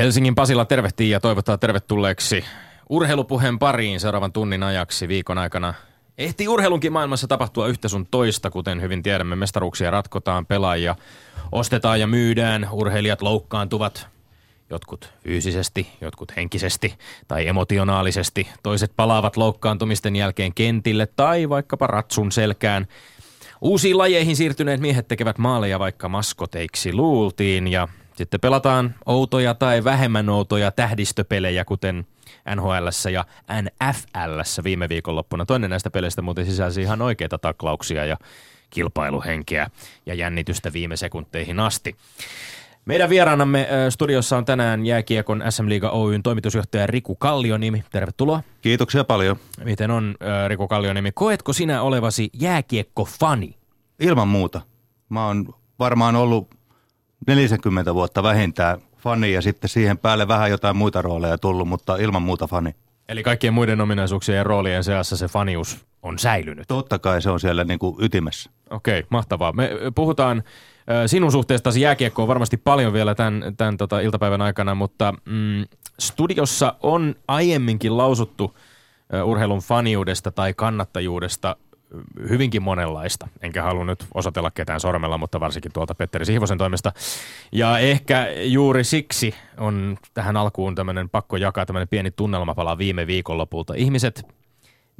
Helsingin Pasilla tervehtii ja toivottaa tervetulleeksi urheilupuheen pariin seuraavan tunnin ajaksi viikon aikana. Ehti urheilunkin maailmassa tapahtua yhtä sun toista, kuten hyvin tiedämme. Mestaruuksia ratkotaan, pelaajia ostetaan ja myydään, urheilijat loukkaantuvat, jotkut fyysisesti, jotkut henkisesti tai emotionaalisesti. Toiset palaavat loukkaantumisten jälkeen kentille tai vaikkapa ratsun selkään. Uusiin lajeihin siirtyneet miehet tekevät maaleja vaikka maskoteiksi luultiin ja sitten pelataan outoja tai vähemmän outoja tähdistöpelejä, kuten NHL ja NFL viime viikonloppuna. Toinen näistä peleistä muuten sisälsi ihan oikeita taklauksia ja kilpailuhenkeä ja jännitystä viime sekunteihin asti. Meidän vieraanamme studiossa on tänään jääkiekon SM Liiga Oyn toimitusjohtaja Riku Kallioniemi. Tervetuloa. Kiitoksia paljon. Miten on Riku Kallioniemi? Koetko sinä olevasi jääkiekko-fani? Ilman muuta. Mä oon varmaan ollut 40 vuotta vähintään fani ja sitten siihen päälle vähän jotain muita rooleja tullut, mutta ilman muuta fani. Eli kaikkien muiden ominaisuuksien ja roolien seassa se fanius on säilynyt? Totta kai se on siellä niin kuin ytimessä. Okei, mahtavaa. Me puhutaan sinun suhteestasi jääkiekkoon varmasti paljon vielä tämän, tämän tota iltapäivän aikana, mutta mm, studiossa on aiemminkin lausuttu urheilun faniudesta tai kannattajuudesta hyvinkin monenlaista. Enkä halua nyt osatella ketään sormella, mutta varsinkin tuolta Petteri Sihvosen toimesta. Ja ehkä juuri siksi on tähän alkuun tämmöinen pakko jakaa tämmöinen pieni tunnelmapala viime viikonlopulta. Ihmiset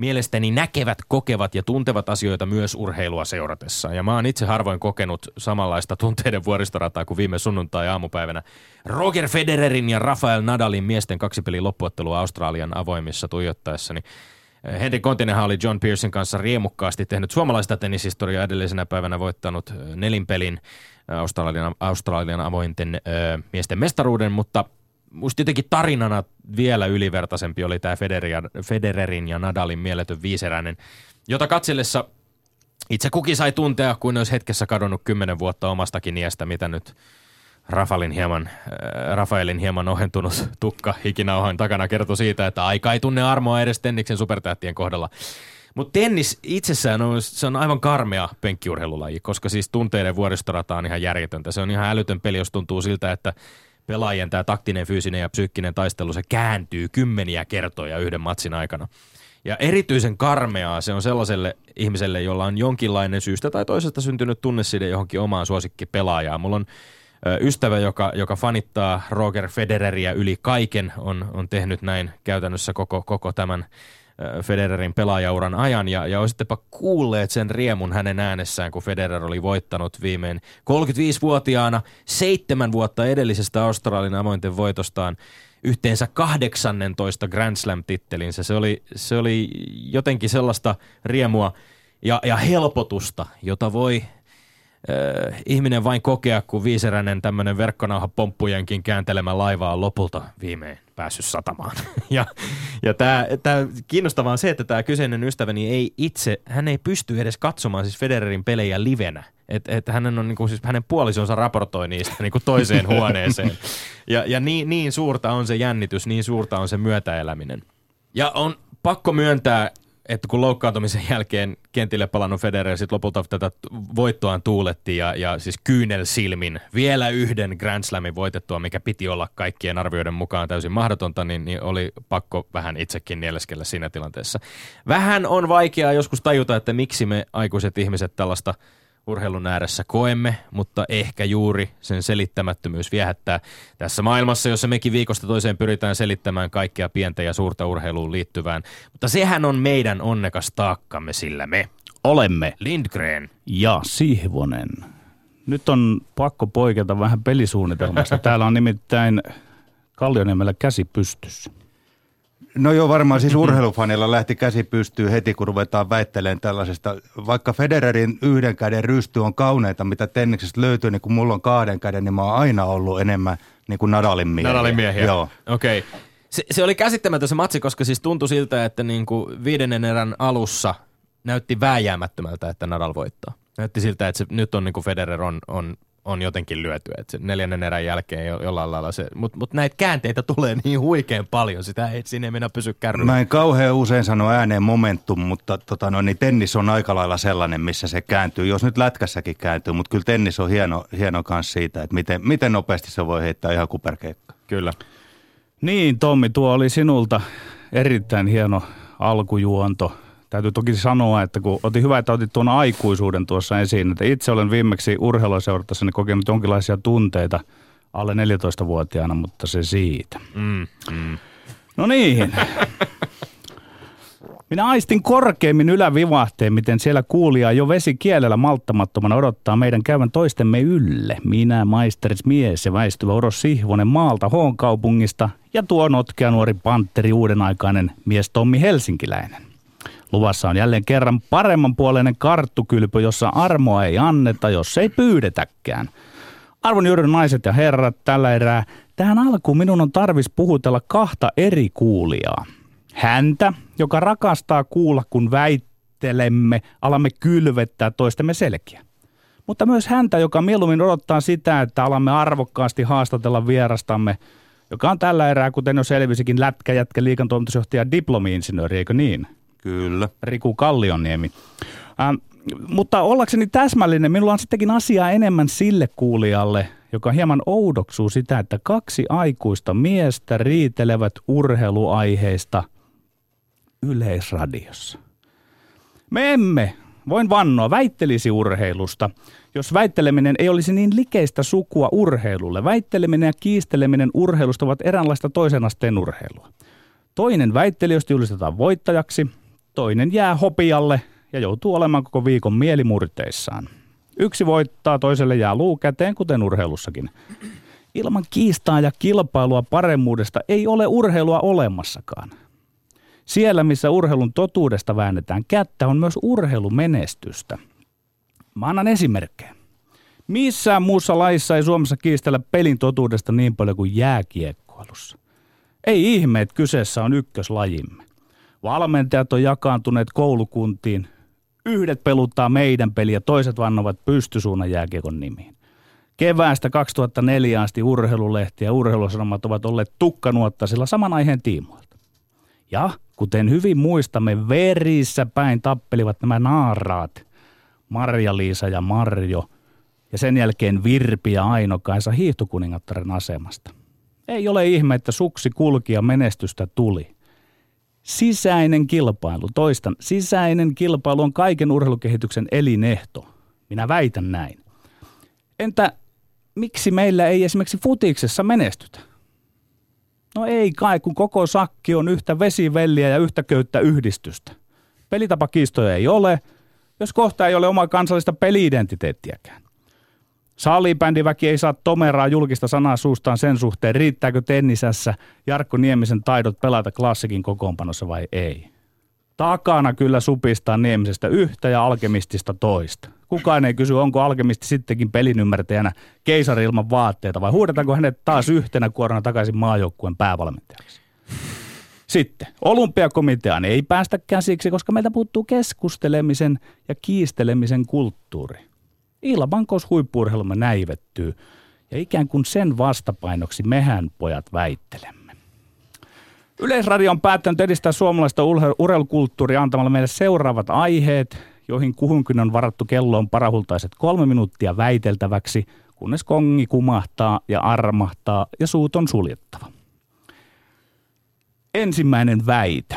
mielestäni näkevät, kokevat ja tuntevat asioita myös urheilua seuratessa. Ja mä oon itse harvoin kokenut samanlaista tunteiden vuoristorataa kuin viime sunnuntai-aamupäivänä. Roger Federerin ja Rafael Nadalin miesten kaksipelin loppuottelua Australian avoimissa tuijottaessani. Henry Kontinenhan oli John Pearson kanssa riemukkaasti tehnyt suomalaista tennishistoriaa edellisenä päivänä voittanut nelinpelin Australian, Australian avointen ö, miesten mestaruuden, mutta musta jotenkin tarinana vielä ylivertaisempi oli tämä Federerin ja Nadalin mieletön viiseräinen, jota katsellessa itse kukin sai tuntea, kuin olisi hetkessä kadonnut kymmenen vuotta omastakin iästä, mitä nyt Rafaelin hieman, äh, Rafaelin hieman ohentunut tukka hikinauhan takana kertoi siitä, että aika ei tunne armoa edes Tenniksen supertähtien kohdalla. Mutta tennis itsessään on, se on aivan karmea penkkiurheilulaji, koska siis tunteiden vuoristorata on ihan järjetöntä. Se on ihan älytön peli, jos tuntuu siltä, että pelaajien tämä taktinen, fyysinen ja psyykkinen taistelu, se kääntyy kymmeniä kertoja yhden matsin aikana. Ja erityisen karmeaa se on sellaiselle ihmiselle, jolla on jonkinlainen syystä tai toisesta syntynyt tunneside johonkin omaan suosikkipelaajaan. Mulla on ystävä, joka, joka fanittaa Roger Federeriä yli kaiken, on, on tehnyt näin käytännössä koko, koko tämän Federerin pelaajauran ajan ja, ja olisittepä kuulleet sen riemun hänen äänessään, kun Federer oli voittanut viimein 35-vuotiaana seitsemän vuotta edellisestä Australian avointen voitostaan yhteensä 18 Grand Slam-tittelinsä. Se oli, se oli jotenkin sellaista riemua ja, ja helpotusta, jota voi äh, ihminen vain kokea, kun viiseräinen tämmöinen verkkonauha pomppujenkin kääntelemä laiva on lopulta viimein päässyt satamaan. ja ja tämä, kiinnostavaa on se, että tämä kyseinen ystäväni ei itse, hän ei pysty edes katsomaan siis Federerin pelejä livenä. Että et hänen, on, niin kuin, siis hänen puolisonsa raportoi niistä niin kuin toiseen huoneeseen. Ja, ja niin, niin suurta on se jännitys, niin suurta on se myötäeläminen. Ja on pakko myöntää, että kun loukkaantumisen jälkeen kentille palannut Federer sitten lopulta tätä voittoaan tuuletti ja, ja siis kyynel silmin vielä yhden Grand Slamin voitettua, mikä piti olla kaikkien arvioiden mukaan täysin mahdotonta, niin, niin oli pakko vähän itsekin nieleskellä siinä tilanteessa. Vähän on vaikeaa joskus tajuta, että miksi me aikuiset ihmiset tällaista – urheilun ääressä koemme, mutta ehkä juuri sen selittämättömyys viehättää tässä maailmassa, jossa mekin viikosta toiseen pyritään selittämään kaikkea pientä ja suurta urheiluun liittyvään. Mutta sehän on meidän onnekas taakkamme, sillä me olemme Lindgren ja Sihvonen. Nyt on pakko poiketa vähän pelisuunnitelmasta. Täällä on nimittäin Kallioniemellä käsi pystyssä. No joo, varmaan siis urheilufanilla lähti käsi pystyy heti, kun ruvetaan väittelemään tällaisesta. Vaikka Federerin yhden käden rysty on kauneita, mitä tenniksestä löytyy, niin kun mulla on kahden käden, niin mä oon aina ollut enemmän niin kuin Nadalin miehiä. Nadalin miehiä, joo. Okei. Okay. Se, se oli käsittämätön se matsi, koska siis tuntui siltä, että niin kuin viidennen erän alussa näytti vääjäämättömältä, että Nadal voittaa. Näytti siltä, että se, nyt on niin kuin Federer on, on on jotenkin lyöty. Et se neljännen erän jälkeen jo, jollain lailla se, mutta mut näitä käänteitä tulee niin huikein paljon, sitä ei, siinä ei mennä pysy kärryllä. Mä en kauhean usein sano ääneen momentum, mutta tota, no, niin tennis on aika lailla sellainen, missä se kääntyy. Jos nyt lätkässäkin kääntyy, mutta kyllä tennis on hieno, hieno kanssa siitä, että miten, miten nopeasti se voi heittää ihan kuperkeikka. Kyllä. Niin, Tommi, tuo oli sinulta erittäin hieno alkujuonto. Täytyy toki sanoa, että kun otin hyvä, että otit tuon aikuisuuden tuossa esiin, että itse olen viimeksi urheilua seurattaessani kokenut jonkinlaisia tunteita alle 14-vuotiaana, mutta se siitä. Mm, mm. No niin. Minä aistin korkeimmin ylävivahteen, miten siellä kuulija jo vesi kielellä malttamattomana odottaa meidän käyvän toistemme ylle. Minä, maisteris mies ja väistyvä Oros Sihvonen maalta Hoon kaupungista ja tuo notkea nuori pantteri uudenaikainen mies Tommi Helsinkiläinen. Luvassa on jälleen kerran paremmanpuoleinen karttukylpy, jossa armoa ei anneta, jos ei pyydetäkään. Arvon juuri naiset ja herrat, tällä erää tähän alkuun minun on tarvis puhutella kahta eri kuulijaa. Häntä, joka rakastaa kuulla, kun väittelemme, alamme kylvettää toistemme selkiä. Mutta myös häntä, joka mieluummin odottaa sitä, että alamme arvokkaasti haastatella vierastamme, joka on tällä erää, kuten jo selvisikin, lätkäjätkä liikan toimitusjohtaja diplomi-insinööri, eikö niin? Kyllä. Riku Kallionniemi. Ähm, mutta ollakseni täsmällinen, minulla on sittenkin asiaa enemmän sille kuulijalle, joka hieman oudoksuu sitä, että kaksi aikuista miestä riitelevät urheiluaiheista yleisradiossa. Me emme, voin vannoa, väittelisi urheilusta, jos väitteleminen ei olisi niin likeistä sukua urheilulle. Väitteleminen ja kiisteleminen urheilusta ovat eräänlaista toisen asteen urheilua. Toinen väittelijöistä julistetaan voittajaksi, toinen jää hopialle ja joutuu olemaan koko viikon mielimurteissaan. Yksi voittaa, toiselle jää luu käteen, kuten urheilussakin. Ilman kiistaa ja kilpailua paremmuudesta ei ole urheilua olemassakaan. Siellä, missä urheilun totuudesta väännetään kättä, on myös urheilumenestystä. Mä annan esimerkkejä. Missään muussa laissa ei Suomessa kiistellä pelin totuudesta niin paljon kuin jääkiekkoilussa. Ei ihme, että kyseessä on ykköslajimme. Valmentajat on jakaantuneet koulukuntiin. Yhdet peluttaa meidän peliä, toiset vannovat pystysuunnan jääkiekon nimiin. Keväästä 2004 asti urheilulehti ja urheilusanomat ovat olleet tukkanuottasilla saman aiheen tiimoilta. Ja kuten hyvin muistamme, verissä päin tappelivat nämä naaraat, Marja-Liisa ja Marjo, ja sen jälkeen Virpi ja Aino-Kaisa hiihtokuningattaren asemasta. Ei ole ihme, että suksi kulki ja menestystä tuli. Sisäinen kilpailu, toistan, sisäinen kilpailu on kaiken urheilukehityksen elinehto. Minä väitän näin. Entä miksi meillä ei esimerkiksi futiksessa menestytä? No ei kai, kun koko sakki on yhtä vesivelliä ja yhtä köyttä yhdistystä. Pelitapakiistoja ei ole, jos kohta ei ole omaa kansallista peliidentiteettiäkään. Salibändiväki ei saa tomeraa julkista sanaa suustaan sen suhteen, riittääkö tennisässä Jarkko Niemisen taidot pelata klassikin kokoonpanossa vai ei. Takana kyllä supistaa Niemisestä yhtä ja alkemistista toista. Kukaan ei kysy, onko alkemisti sittenkin pelin ymmärtäjänä keisari ilman vaatteita vai huudetaanko hänet taas yhtenä kuorona takaisin maajoukkueen päävalmentajaksi. Sitten, olympiakomiteaan ei päästä käsiksi, koska meiltä puuttuu keskustelemisen ja kiistelemisen kulttuuri. Ilmankos huippurheilumme näivettyy ja ikään kuin sen vastapainoksi mehän pojat väittelemme. Yleisradio on päättänyt edistää suomalaista urheilukulttuuria antamalla meille seuraavat aiheet, joihin kuhunkin on varattu kelloon parahultaiset kolme minuuttia väiteltäväksi, kunnes kongi kumahtaa ja armahtaa ja suut on suljettava. Ensimmäinen väite.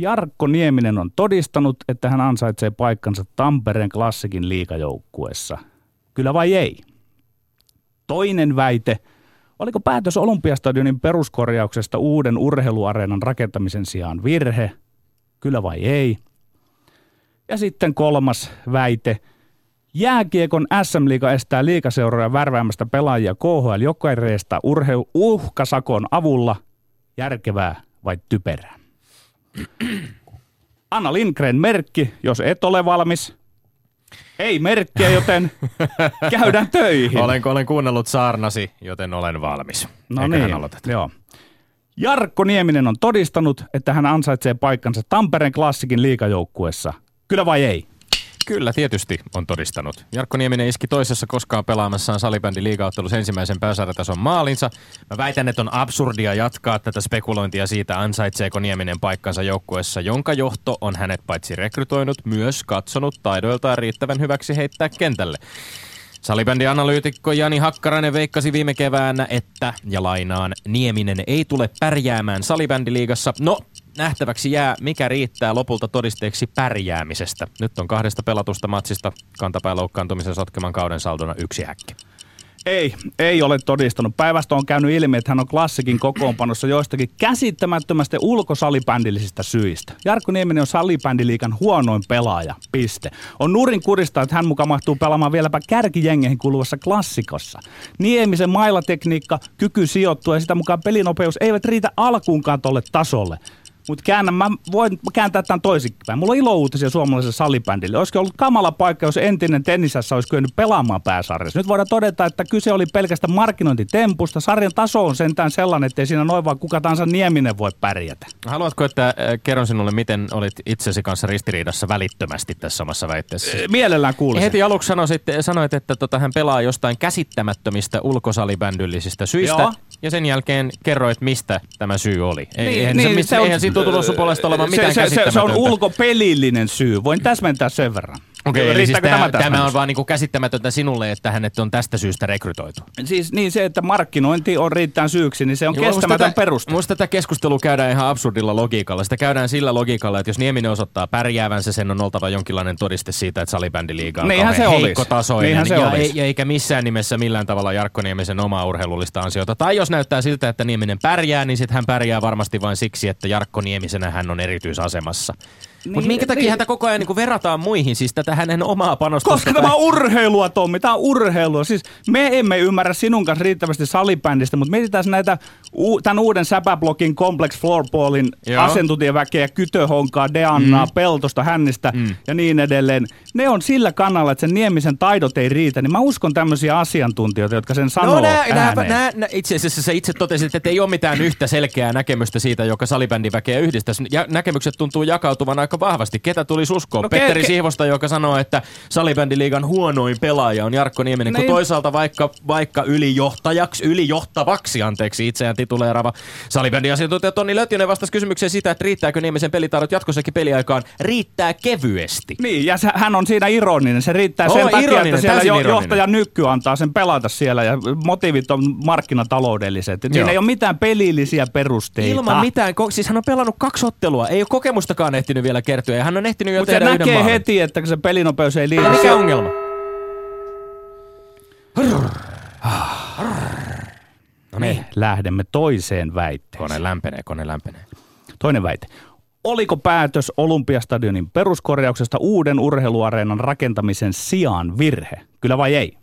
Jarkko Nieminen on todistanut, että hän ansaitsee paikkansa Tampereen klassikin liikajoukkuessa. Kyllä vai ei? Toinen väite. Oliko päätös Olympiastadionin peruskorjauksesta uuden urheiluareenan rakentamisen sijaan virhe? Kyllä vai ei? Ja sitten kolmas väite. Jääkiekon SM-liiga estää liikaseuroja värväämästä pelaajia KHL jokareesta urheilu uhkasakon avulla. Järkevää vai typerää? Anna Lindgren merkki, jos et ole valmis. Ei merkkiä, joten käydään töihin. Olen, olen kuunnellut saarnasi, joten olen valmis. No niin, joo. Jarkko Nieminen on todistanut, että hän ansaitsee paikkansa Tampereen klassikin liikajoukkuessa. Kyllä vai ei? Kyllä, tietysti on todistanut. Jarkko Nieminen iski toisessa koskaan pelaamassaan salibändi liigaottelussa ensimmäisen pääsarjatason maalinsa. Mä väitän, että on absurdia jatkaa tätä spekulointia siitä, ansaitseeko Nieminen paikkansa joukkueessa, jonka johto on hänet paitsi rekrytoinut, myös katsonut taidoiltaan riittävän hyväksi heittää kentälle. Salibändi-analyytikko Jani Hakkarainen veikkasi viime keväänä, että, ja lainaan, Nieminen ei tule pärjäämään salibändiliigassa. No, nähtäväksi jää, mikä riittää lopulta todisteeksi pärjäämisestä. Nyt on kahdesta pelatusta matsista kantapään loukkaantumisen sotkeman kauden saldona yksi häkki. Ei, ei ole todistanut. Päivästä on käynyt ilmi, että hän on klassikin kokoonpanossa joistakin käsittämättömästä ulkosalibändillisistä syistä. Jarkko Nieminen on salibändiliikan huonoin pelaaja, piste. On nurin kurista, että hän mukaan mahtuu pelaamaan vieläpä kärkijengeihin kuuluvassa klassikossa. Niemisen mailatekniikka, kyky sijoittua ja sitä mukaan pelinopeus eivät riitä alkuunkaan tolle tasolle. Mutta käännän, mä voin kääntää tämän toisinpäin. Mulla on ilo uutisia suomalaiselle salibändille. Olisiko ollut kamala paikka, jos entinen tennisessä olisi kyennyt pelaamaan pääsarjassa? Nyt voidaan todeta, että kyse oli pelkästä markkinointitempusta. Sarjan taso on sentään sellainen, että ei siinä noin vaan kuka tahansa Nieminen voi pärjätä. Haluatko, että äh, kerron sinulle, miten olit itsesi kanssa ristiriidassa välittömästi tässä samassa väitteessä? Mielellään kuulisin. Heti aluksi sanoit, sanoit että tota, hän pelaa jostain käsittämättömistä ulkosalibändyllisistä syistä. Joo. Ja sen jälkeen kerroit, mistä tämä syy oli. Ei, niin, eihän, niin, se, se, eihän on, tuntunut sun puolesta olevan mitään se, se, se on ulkopelillinen syy. Voin täsmentää sen verran. Okei, okay, eli siis tämä, tämä on vaan niin käsittämätöntä sinulle, että hänet on tästä syystä rekrytoitu. Siis niin se, että markkinointi on riittää syyksi, niin se on Joo, kestämätön peruste. Minusta tätä keskustelua käydään ihan absurdilla logiikalla. Sitä käydään sillä logiikalla, että jos Nieminen osoittaa pärjäävänsä, sen on oltava jonkinlainen todiste siitä, että salibändiliiga on Niinhän se heikko tasoinen. Se ja, ja, eikä missään nimessä millään tavalla Jarkko Niemisen omaa urheilullista ansiota. Tai jos näyttää siltä, että Nieminen pärjää, niin sitten hän pärjää varmasti vain siksi, että Jarkko Niemisenä hän on erityisasemassa. Niin, Mutta minkä takia niin. häntä koko ajan niin verrataan muihin, siis tätä hänen omaa panostusta? Koska tämä on urheilua, Tommi, tämä on urheilua. Siis me emme ymmärrä sinun kanssa riittävästi salibändistä, mutta mietitään näitä tämän uuden säpäblokin Complex Floorballin asiantuntijaväkeä, Kytöhonkaa, Deannaa, mm. Peltosta, Hännistä mm. ja niin edelleen. Ne on sillä kannalla, että sen Niemisen taidot ei riitä, niin mä uskon tämmöisiä asiantuntijoita, jotka sen sanoo no, nää, nää, nää, nää, itse asiassa sä itse totesit, että ei ole mitään yhtä selkeää näkemystä siitä, joka salibändiväkeä yhdistäisi. Ja näkemykset tuntuu jakautuvan aika vahvasti. Ketä tuli uskoa? No, Petteri ke- Sihvosta, joka sanoo, että salibändiliigan huonoin pelaaja on Jarkko Nieminen, niin. kun toisaalta vaikka, vaikka ylijohtajaksi, ylijohtavaksi, anteeksi, itseään tituleerava salibändiasiantuntija Tonni Lötjönen vastasi kysymykseen sitä, että riittääkö Niemisen pelitaidot jatkossakin peliaikaan. Riittää kevyesti. Niin, ja se, hän on siinä ironinen. Se riittää sen takia, ironinen, että siellä jo, johtaja Nykky antaa sen pelata siellä ja motiivit on markkinataloudelliset. Siinä ei ole mitään pelillisiä perusteita. Ilman mitään, siis hän on pelannut kaksi ottelua, ei ole kokemustakaan ehtinyt vielä kertyä ja hän on ehtinyt jo Mut tehdä se näkee heti, että se pelinopeus ei liity. Mikä ongelma? No niin. Me lähdemme toiseen väitteeseen. Kone lämpenee, kone lämpenee. Toinen väite. Oliko päätös Olympiastadionin peruskorjauksesta uuden urheiluareenan rakentamisen sijaan virhe? Kyllä vai ei?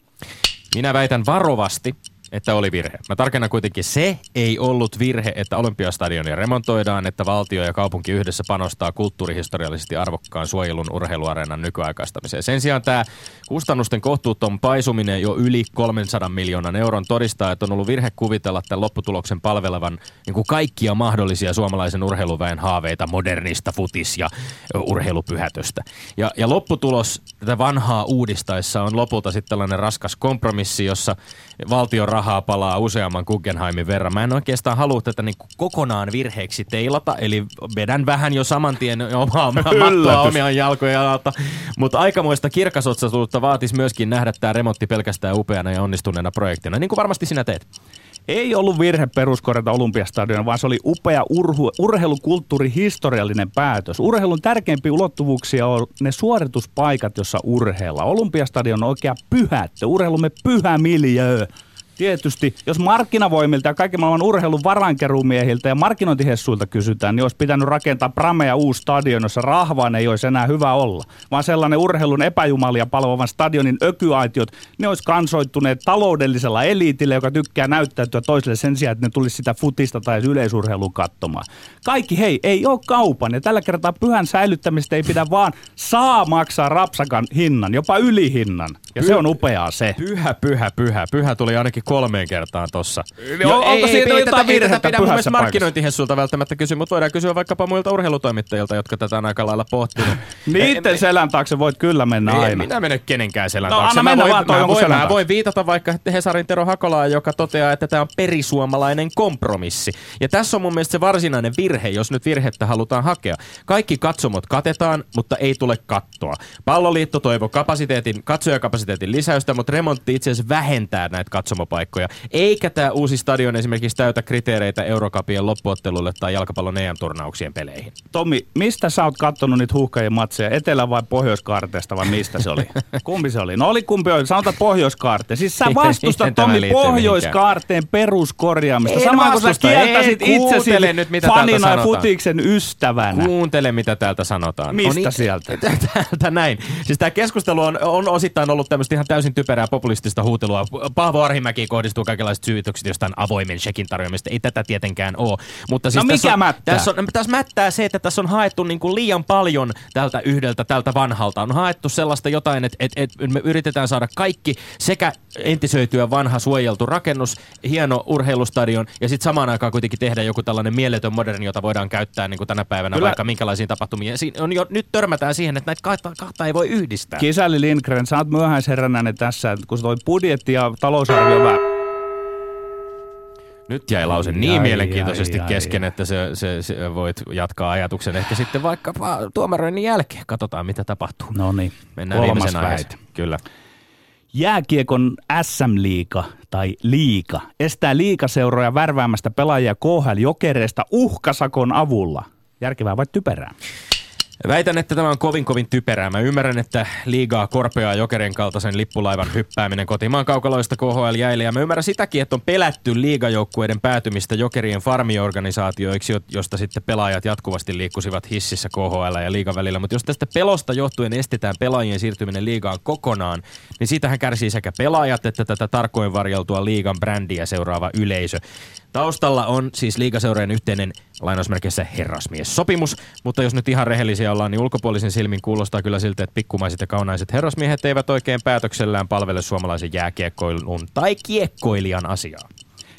Minä väitän varovasti, että oli virhe. Mä tarkennan kuitenkin, se ei ollut virhe, että Olympiastadionia remontoidaan, että valtio ja kaupunki yhdessä panostaa kulttuurihistoriallisesti arvokkaan suojelun urheiluareenan nykyaikaistamiseen. Sen sijaan tämä kustannusten kohtuuton paisuminen jo yli 300 miljoonan euron todistaa, että on ollut virhe kuvitella tämän lopputuloksen palvelevan niin kuin kaikkia mahdollisia suomalaisen urheiluväen haaveita modernista futis- ja urheilupyhätöstä. Ja, ja lopputulos tätä vanhaa uudistaessa on lopulta sitten tällainen raskas kompromissi, jossa valtion rahaa palaa useamman Guggenheimin verran. Mä en oikeastaan halua tätä niin kokonaan virheeksi teilata, eli vedän vähän jo saman tien omaa mattoa omia jalkoja alta. Mutta aikamoista kirkasotsaisuutta vaatisi myöskin nähdä tämä remontti pelkästään upeana ja onnistuneena projektina, niin kuin varmasti sinä teet. Ei ollut virhe peruskorjata Olympiastadion, vaan se oli upea urhu, urheilukulttuuri historiallinen päätös. Urheilun tärkeimpiä ulottuvuuksia on ne suorituspaikat, jossa urheilla. Olympiastadion on oikea pyhättö, urheilumme pyhä miljöö. Tietysti, jos markkinavoimilta ja kaiken maailman urheilun varankeruumiehiltä ja markkinointihessuilta kysytään, niin olisi pitänyt rakentaa Pramea uusi stadion, jossa rahvaan ei olisi enää hyvä olla. Vaan sellainen urheilun epäjumalia palvovan stadionin ökyaitiot, ne olisi kansoittuneet taloudellisella eliitille, joka tykkää näyttäytyä toiselle sen sijaan, että ne tulisi sitä futista tai yleisurheilun katsomaan. Kaikki, hei, ei ole kaupan. Ja tällä kertaa pyhän säilyttämistä ei pidä vaan saa maksaa rapsakan hinnan, jopa ylihinnan. Ja Py- se on upeaa se. Pyhä, pyhä, pyhä. Pyhä tuli ainakin kolmeen kertaan tossa. Joo, onko siinä jotain tätä, ei tätä virhettä pidä pyhässä markkinointihessulta välttämättä kysyä, mutta voidaan kysyä vaikkapa muilta urheilutoimittajilta, jotka tätä on aika lailla pohtinut. Niiden selän taakse voit kyllä mennä Ei aina. minä mene kenenkään selän No, taakse. anna Mä mennä voin, vaan toi mä, voin, selän mä voin viitata vaikka Hesarin Tero Hakolaa, joka toteaa, että tämä on perisuomalainen kompromissi. Ja tässä on mun mielestä se varsinainen virhe, jos nyt virhettä halutaan hakea. Kaikki katsomot katetaan, mutta ei tule kattoa. Palloliitto toivoo kapasiteetin, katsojakapasiteetin lisäystä, mutta remontti itse asiassa vähentää näitä katsomopaikkoja. Eikä tämä uusi stadion esimerkiksi täytä kriteereitä Eurocupien loppuottelulle tai jalkapallon EM-turnauksien peleihin. Tommi, mistä sä oot kattonut niitä huuhkajien matseja? Etelä- vai Pohjoiskaarteesta vai mistä se oli? kumpi se oli? No oli kumpi oli. Sanotaan Pohjoiskaarte. Siis sä vastustat Tommi Pohjoiskaarteen peruskorjaamista. En Samaan kuin sä Ei, itsesi nyt, mitä fanina sanotaan. futiksen ystävänä. Kuuntele, mitä täältä sanotaan. Mistä On i- sieltä? Täältä näin. Siis tämä keskustelu on, on osittain ollut tämmöistä ihan täysin typerää populistista huutelua. Paavo Arhimäki kohdistuu kaikenlaiset syytökset jostain avoimen shekin tarjoamista. Ei tätä tietenkään ole. Mutta siis No tässä mikä on, mättää? Tässä, on, tässä mättää se, että tässä on haettu niin kuin liian paljon tältä yhdeltä, tältä vanhalta. On haettu sellaista jotain, että, että, että me yritetään saada kaikki sekä entisöityä vanha suojeltu rakennus, hieno urheilustadion ja sitten samaan aikaan kuitenkin tehdä joku tällainen mieletön moderni, jota voidaan käyttää niin kuin tänä päivänä Kyllä. vaikka minkälaisiin tapahtumiin. Ja siinä on jo, nyt törmätään siihen, että näitä kahta, kahta ei voi yhdistää. Kisäli Lindgren, sä oot myöhäisheränäinen tässä, että kun se toi budjetti ja talousarvio vähän... Nyt jäi lause niin Ai, mielenkiintoisesti ai, ai, kesken, ai. että se, se, se voit jatkaa ajatuksen ehkä sitten vaikka tuomaroinnin jälkeen. Katsotaan, mitä tapahtuu. No niin, Mennään kolmas viimeisen. Kyllä. Jääkiekon SM-liiga tai liiga estää liigaseuroja värväämästä pelaajia KHL Jokereista uhkasakon avulla. Järkevää vai typerää? Väitän, että tämä on kovin kovin typerää. Mä ymmärrän, että liigaa korpeaa jokerien kaltaisen lippulaivan hyppääminen kotimaan kaukaloista KHL jäille. Ja mä ymmärrän sitäkin, että on pelätty liigajoukkueiden päätymistä jokerien farmiorganisaatioiksi, jo- josta sitten pelaajat jatkuvasti liikkusivat hississä KHL ja liigan välillä. Mutta jos tästä pelosta johtuen estetään pelaajien siirtyminen liigaan kokonaan, niin siitähän kärsii sekä pelaajat että tätä tarkoin varjeltua liigan brändiä seuraava yleisö. Taustalla on siis liigaseurojen yhteinen lainausmerkeissä herrasmies-sopimus, mutta jos nyt ihan rehellisiä ollaan, niin ulkopuolisen silmin kuulostaa kyllä siltä, että pikkumaiset ja kaunaiset herrasmiehet eivät oikein päätöksellään palvele suomalaisen jääkiekkoilun tai kiekkoilijan asiaa.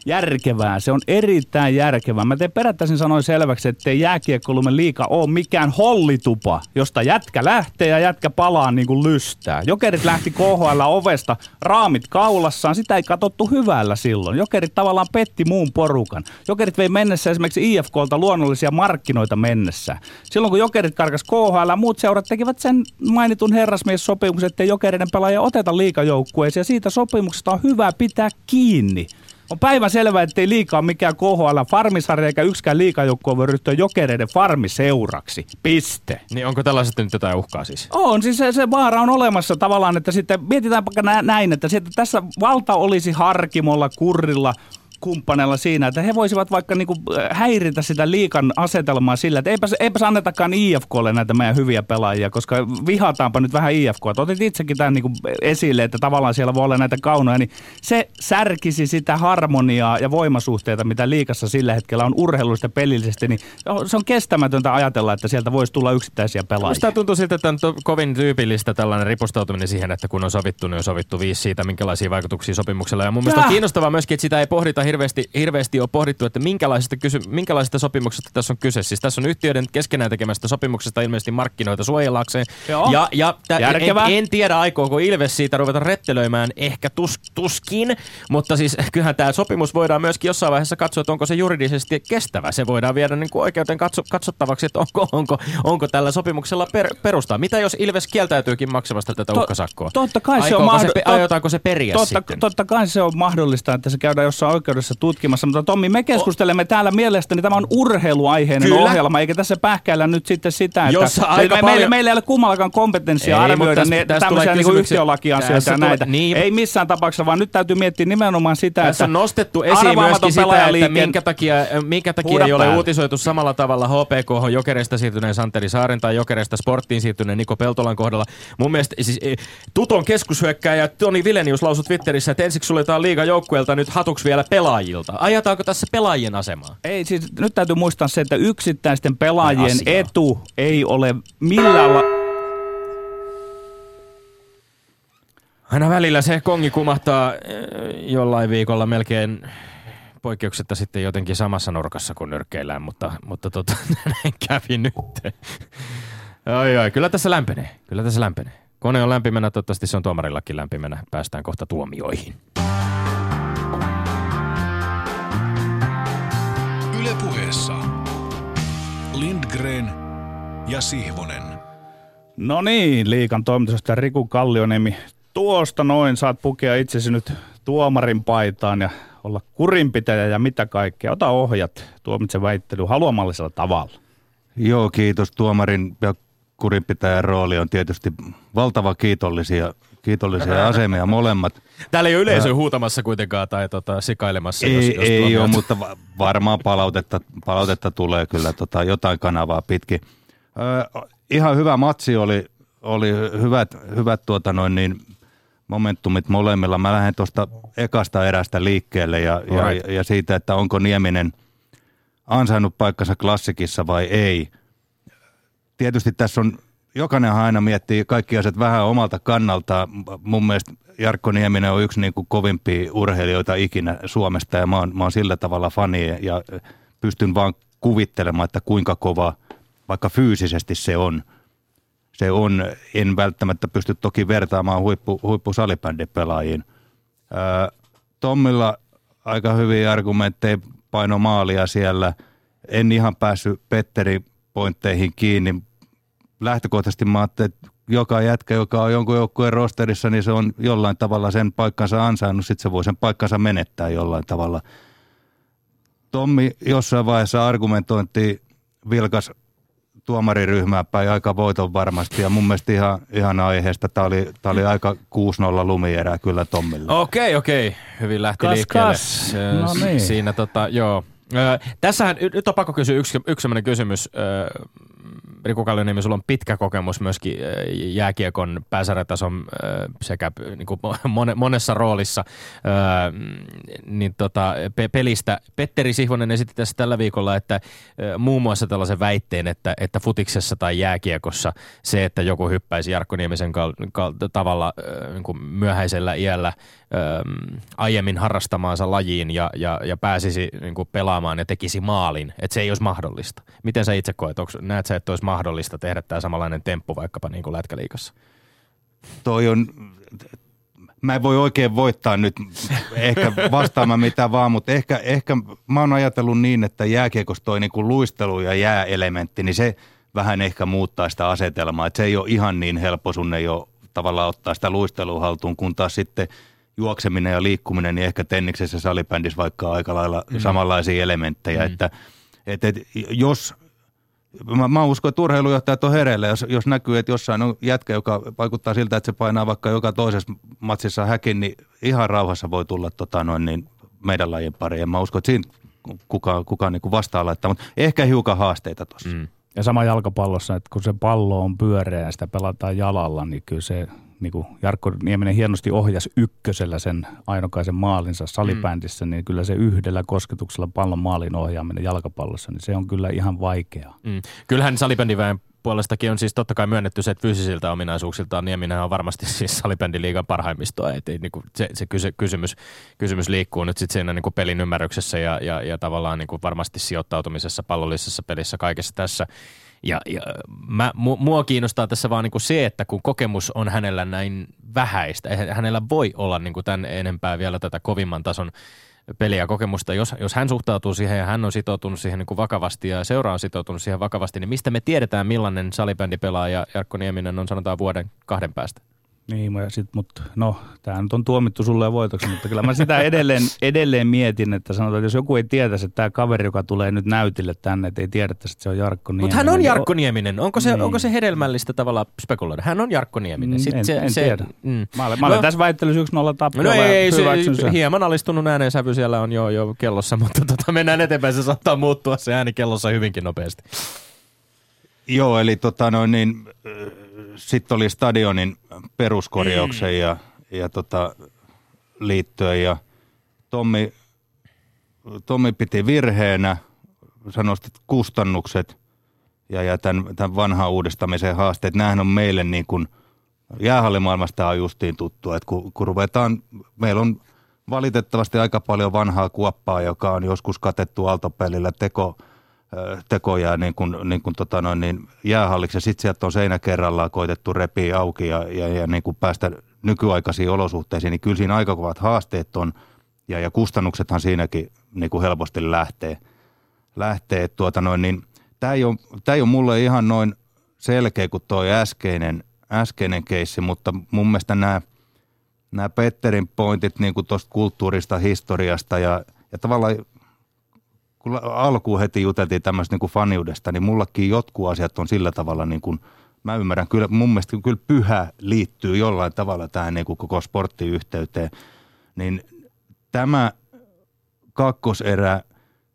Järkevää, se on erittäin järkevää. Mä teen perättäisin sanoin selväksi, että ei jääkiekkolumen liika ole mikään hollitupa, josta jätkä lähtee ja jätkä palaa niin kuin lystää. Jokerit lähti KHL ovesta raamit kaulassaan, sitä ei katsottu hyvällä silloin. Jokerit tavallaan petti muun porukan. Jokerit vei mennessä esimerkiksi IFKlta luonnollisia markkinoita mennessä. Silloin kun Jokerit karkas KHL, muut seurat tekivät sen mainitun herrasmies-sopimuksen, että jokereiden pelaajia oteta liikajoukkueeseen ja siitä sopimuksesta on hyvä pitää kiinni. On päivän selvää, ettei liikaa mikään KHL farmisarja eikä yksikään liikajoukkue voi ryhtyä jokereiden farmiseuraksi. Piste. Niin onko tällaisesta nyt jotain uhkaa siis? On, siis se, se vaara on olemassa tavallaan, että sitten mietitään vaikka nä- näin, että sitten tässä valta olisi harkimolla, kurrilla, kumppaneilla siinä, että he voisivat vaikka niinku äh, häiritä sitä liikan asetelmaa sillä, että eipäs, eipäs annetakaan IFKlle näitä meidän hyviä pelaajia, koska vihataanpa nyt vähän IFKa. Otit itsekin tämän niinku esille, että tavallaan siellä voi olla näitä kaunoja, niin se särkisi sitä harmoniaa ja voimasuhteita, mitä liikassa sillä hetkellä on urheilullisesti pelillisesti, niin se on kestämätöntä ajatella, että sieltä voisi tulla yksittäisiä pelaajia. Musta tuntuu siltä, että on to- kovin tyypillistä tällainen ripustautuminen siihen, että kun on sovittu, niin on sovittu viisi siitä, minkälaisia vaikutuksia sopimuksella. Ja mun mielestä on kiinnostavaa myöskin, että sitä ei pohdita hirveästi, hirveästi ole pohdittu, että minkälaisesta, kysy- minkälaisesta sopimuksesta tässä on kyse. Siis tässä on yhtiöiden keskenään tekemästä sopimuksesta ilmeisesti markkinoita suojellakseen. Joo. Ja, ja tä- en, en, tiedä, aikooko Ilves siitä ruveta rettelöimään, ehkä tus, tuskin, mutta siis kyllähän tämä sopimus voidaan myöskin jossain vaiheessa katsoa, että onko se juridisesti kestävä. Se voidaan viedä niin kuin oikeuteen katso, katsottavaksi, että onko, onko, onko tällä sopimuksella per, perustaa. Mitä jos Ilves kieltäytyykin maksamasta tätä To- uhkasakkoa? totta kai se on Aikooko mahdo- se, tot- aiotaanko se periä Totta, sitten? totta kai se on mahdollista, että se käydään jossain oikeudessa tutkimassa, mutta Tommi, me keskustelemme täällä mielestäni, tämä on urheiluaiheinen Kyllä. ohjelma, eikä tässä pähkäillä nyt sitten sitä, että Jossa aika me, paljon- meillä, meillä ei ole kummallakaan kompetenssia Ei, arvioida ne, tästä tämmöisiä niin yhtiölakiasioita ja näitä. niin. Ei missään tapauksessa, vaan nyt täytyy miettiä nimenomaan sitä, Tässä että on nostettu esiin myöskin sitä, että minkä takia, minkä takia Huuda ei ole päälle. uutisoitu samalla tavalla HPK Jokereista siirtyneen Santeri Saaren tai Jokereista Sporttiin siirtyneen Niko Peltolan kohdalla. Mun mielestä siis, eh, Tuton keskushyökkääjä Toni Vilenius lausui Twitterissä, että ensiksi suljetaan liiga joukkueelta nyt hatuksi vielä pelaajilta. Ajataanko tässä pelaajien asemaa? Ei, siis nyt täytyy muistaa se, että yksittäisten pelaajien asiaa. etu ei ole millään la- Aina välillä se kongi kumahtaa eh, jollain viikolla melkein poikkeuksetta sitten jotenkin samassa nurkassa kuin nyrkkeillään, mutta, mutta tota, näin kävi nyt. Ai, ai, kyllä tässä lämpenee, kyllä tässä lämpenee. Kone on lämpimänä, toivottavasti se on tuomarillakin lämpimänä. Päästään kohta tuomioihin. Lindgren ja Sihvonen. No niin, liikan toimitusjohtaja Riku Kallioniemi. Tuosta noin saat pukea itsesi nyt tuomarin paitaan ja olla kurinpitäjä ja mitä kaikkea. Ota ohjat tuomitsen väittely haluamallisella tavalla. Joo, kiitos. Tuomarin ja kurinpitäjän rooli on tietysti valtava kiitollisia, kiitollisia asemia molemmat. Täällä ei ole yleisö huutamassa kuitenkaan tai tota, sikailemassa. Ei, jos, jos ei tuomiot- ole, mutta va- varmaan palautetta, palautetta tulee kyllä tota, jotain kanavaa pitkin. Ö, ihan hyvä matsi oli, oli hyvät, hyvät tuota noin niin, momentumit molemmilla. Mä lähden tuosta ekasta erästä liikkeelle ja, Alright. ja, ja siitä, että onko Nieminen ansainnut paikkansa klassikissa vai ei. Tietysti tässä on, jokainenhan aina miettii kaikki asiat vähän omalta kannaltaan. Mun mielestä Jarkko Nieminen on yksi niin kuin kovimpia urheilijoita ikinä Suomesta ja mä oon, mä oon sillä tavalla fani ja pystyn vaan kuvittelemaan, että kuinka kova vaikka fyysisesti se on. Se on, en välttämättä pysty toki vertaamaan huippu, huippusalibändipelaajiin. Ää, Tommilla aika hyviä argumentteja paino maalia siellä. En ihan päässyt Petteri pointteihin kiinni. Lähtökohtaisesti mä ajattelin, että joka jätkä, joka on jonkun joukkueen rosterissa, niin se on jollain tavalla sen paikkansa ansainnut, sitten se voi sen paikkansa menettää jollain tavalla. Tommi jossain vaiheessa argumentointi vilkas tuomariryhmää päin aika voiton varmasti ja mun mielestä ihan, ihan aiheesta. Tämä oli, tää oli aika 6-0 lumierää kyllä Tommille. Okei, okei. Hyvin lähti Kas, liikkeelle. kas. No niin. Siinä tota, joo. Ö, tässähän, nyt on pakko kysyä yksi, yksi sellainen kysymys. Ö, Riku Kallioniemi, sulla on pitkä kokemus myöskin ö, jääkiekon pääsarjatason ö, sekä p- niin kuin mone, monessa roolissa niin tota, pe- pelistä. Petteri Sihvonen esitti tässä tällä viikolla, että muun muassa tällaisen väitteen, että, että futiksessa tai jääkiekossa se, että joku hyppäisi Jarkko Niemisen kal- kal- tavalla niin kuin myöhäisellä iällä aiemmin harrastamaansa lajiin ja, ja, ja pääsisi niin kuin pelaamaan ja tekisi maalin, että se ei olisi mahdollista. Miten sä itse koet? Onko, näet sä, että olisi mahdollista tehdä tämä samanlainen temppu vaikkapa niin kuin lätkäliikassa? toi on, mä en voi oikein voittaa nyt ehkä vastaamaan mitä vaan, mutta ehkä, ehkä mä oon ajatellut niin, että jääkiekossa toi niinku luistelu ja jääelementti, niin se vähän ehkä muuttaa sitä asetelmaa, että se ei ole ihan niin helppo sun ei ole tavallaan ottaa sitä luistelua haltuun, kun taas sitten juokseminen ja liikkuminen, niin ehkä tenniksessä salibändissä vaikka aika lailla mm. samanlaisia elementtejä, mm. että et, et, jos Mä, mä uskon, että urheilujohtajat on hereillä, jos, jos näkyy, että jossain on jätkä, joka vaikuttaa siltä, että se painaa vaikka joka toisessa matsissa häkin, niin ihan rauhassa voi tulla tota, noin, niin meidän lajin pariin. En Mä uskon, että siinä kukaan, kukaan niin vastaa laittaa, mutta ehkä hiukan haasteita tuossa. Mm. Ja sama jalkapallossa, että kun se pallo on pyöreä ja sitä pelataan jalalla, niin kyllä se niin kuin Jarkko Nieminen hienosti ohjasi ykkösellä sen ainokaisen maalinsa salibändissä, mm. niin kyllä se yhdellä kosketuksella pallon maalin ohjaaminen jalkapallossa, niin se on kyllä ihan vaikeaa. Mm. Kyllähän salibändiväen puolestakin on siis totta kai myönnetty se, että fyysisiltä ominaisuuksiltaan Nieminen on varmasti siis salibändiliigan parhaimmistoa. Et ei, niinku, se se kyse, kysymys, kysymys liikkuu nyt sitten siinä niinku pelin ymmärryksessä ja, ja, ja tavallaan niinku varmasti sijoittautumisessa pallollisessa pelissä kaikessa tässä. Ja, ja mä, mu, mua kiinnostaa tässä vaan niinku se, että kun kokemus on hänellä näin vähäistä, hänellä voi olla niinku tämän enempää vielä tätä kovimman tason peliä kokemusta, jos, jos hän suhtautuu siihen ja hän on sitoutunut siihen niin kuin vakavasti ja seura on sitoutunut siihen vakavasti, niin mistä me tiedetään, millainen salibändipelaaja Jarkko Nieminen on sanotaan vuoden kahden päästä? Niin, ja sit, mutta no, tämä nyt on tuomittu sulle voitoksi, mutta kyllä mä sitä edelleen, edelleen mietin, että sanotaan, että jos joku ei tietäisi, että tämä kaveri, joka tulee nyt näytille tänne, että ei tiedettäisi, että se on Jarkko Nieminen. Mutta hän on niin Jarkko Nieminen. Onko se, Niin. onko se hedelmällistä tavalla spekuloida? Hän on Jarkko Nieminen. Mm, en- en tiedä. Mm. Mä olen, mä olen No- tässä väittelyssä yksi nolla tappiolla No ja ei, se, sen. hieman alistunut äänensävy siellä on jo, jo kellossa, mutta tota, mennään eteenpäin. Se saattaa muuttua se ääni kellossa hyvinkin nopeasti. Joo, eli tota noin niin, sitten oli stadionin peruskorjauksen mm. ja, ja tota, liittyen ja Tommi, Tommi piti virheenä, sä nostit kustannukset ja, ja tämän, tämän vanhan uudistamisen haasteet. Nämähän on meille niin kuin Jäähallimaailmasta on justiin tuttu, että kun, kun ruvetaan, meillä on valitettavasti aika paljon vanhaa kuoppaa, joka on joskus katettu altopelillä teko, tekoja niin kuin, niin kuin tota noin, niin jäähalliksi ja sitten sieltä on seinä kerrallaan koitettu repiä auki ja, ja, ja niin kuin päästä nykyaikaisiin olosuhteisiin, niin kyllä siinä aika kovat haasteet on ja, ja kustannuksethan siinäkin niin kuin helposti lähtee. lähtee tuota noin, niin tämä ei, ole, tämä ei ole mulle ihan noin selkeä kuin tuo äskeinen, äskeinen keissi, mutta mun mielestä nämä, nämä Petterin pointit niin tuosta kulttuurista, historiasta ja, ja tavallaan kun alkuun heti juteltiin tämmöistä niin faniudesta, niin mullakin jotkut asiat on sillä tavalla niin kuin, mä ymmärrän, kyllä mun mielestä kyllä pyhä liittyy jollain tavalla tähän niin kuin koko sporttiyhteyteen, niin tämä kakkoserä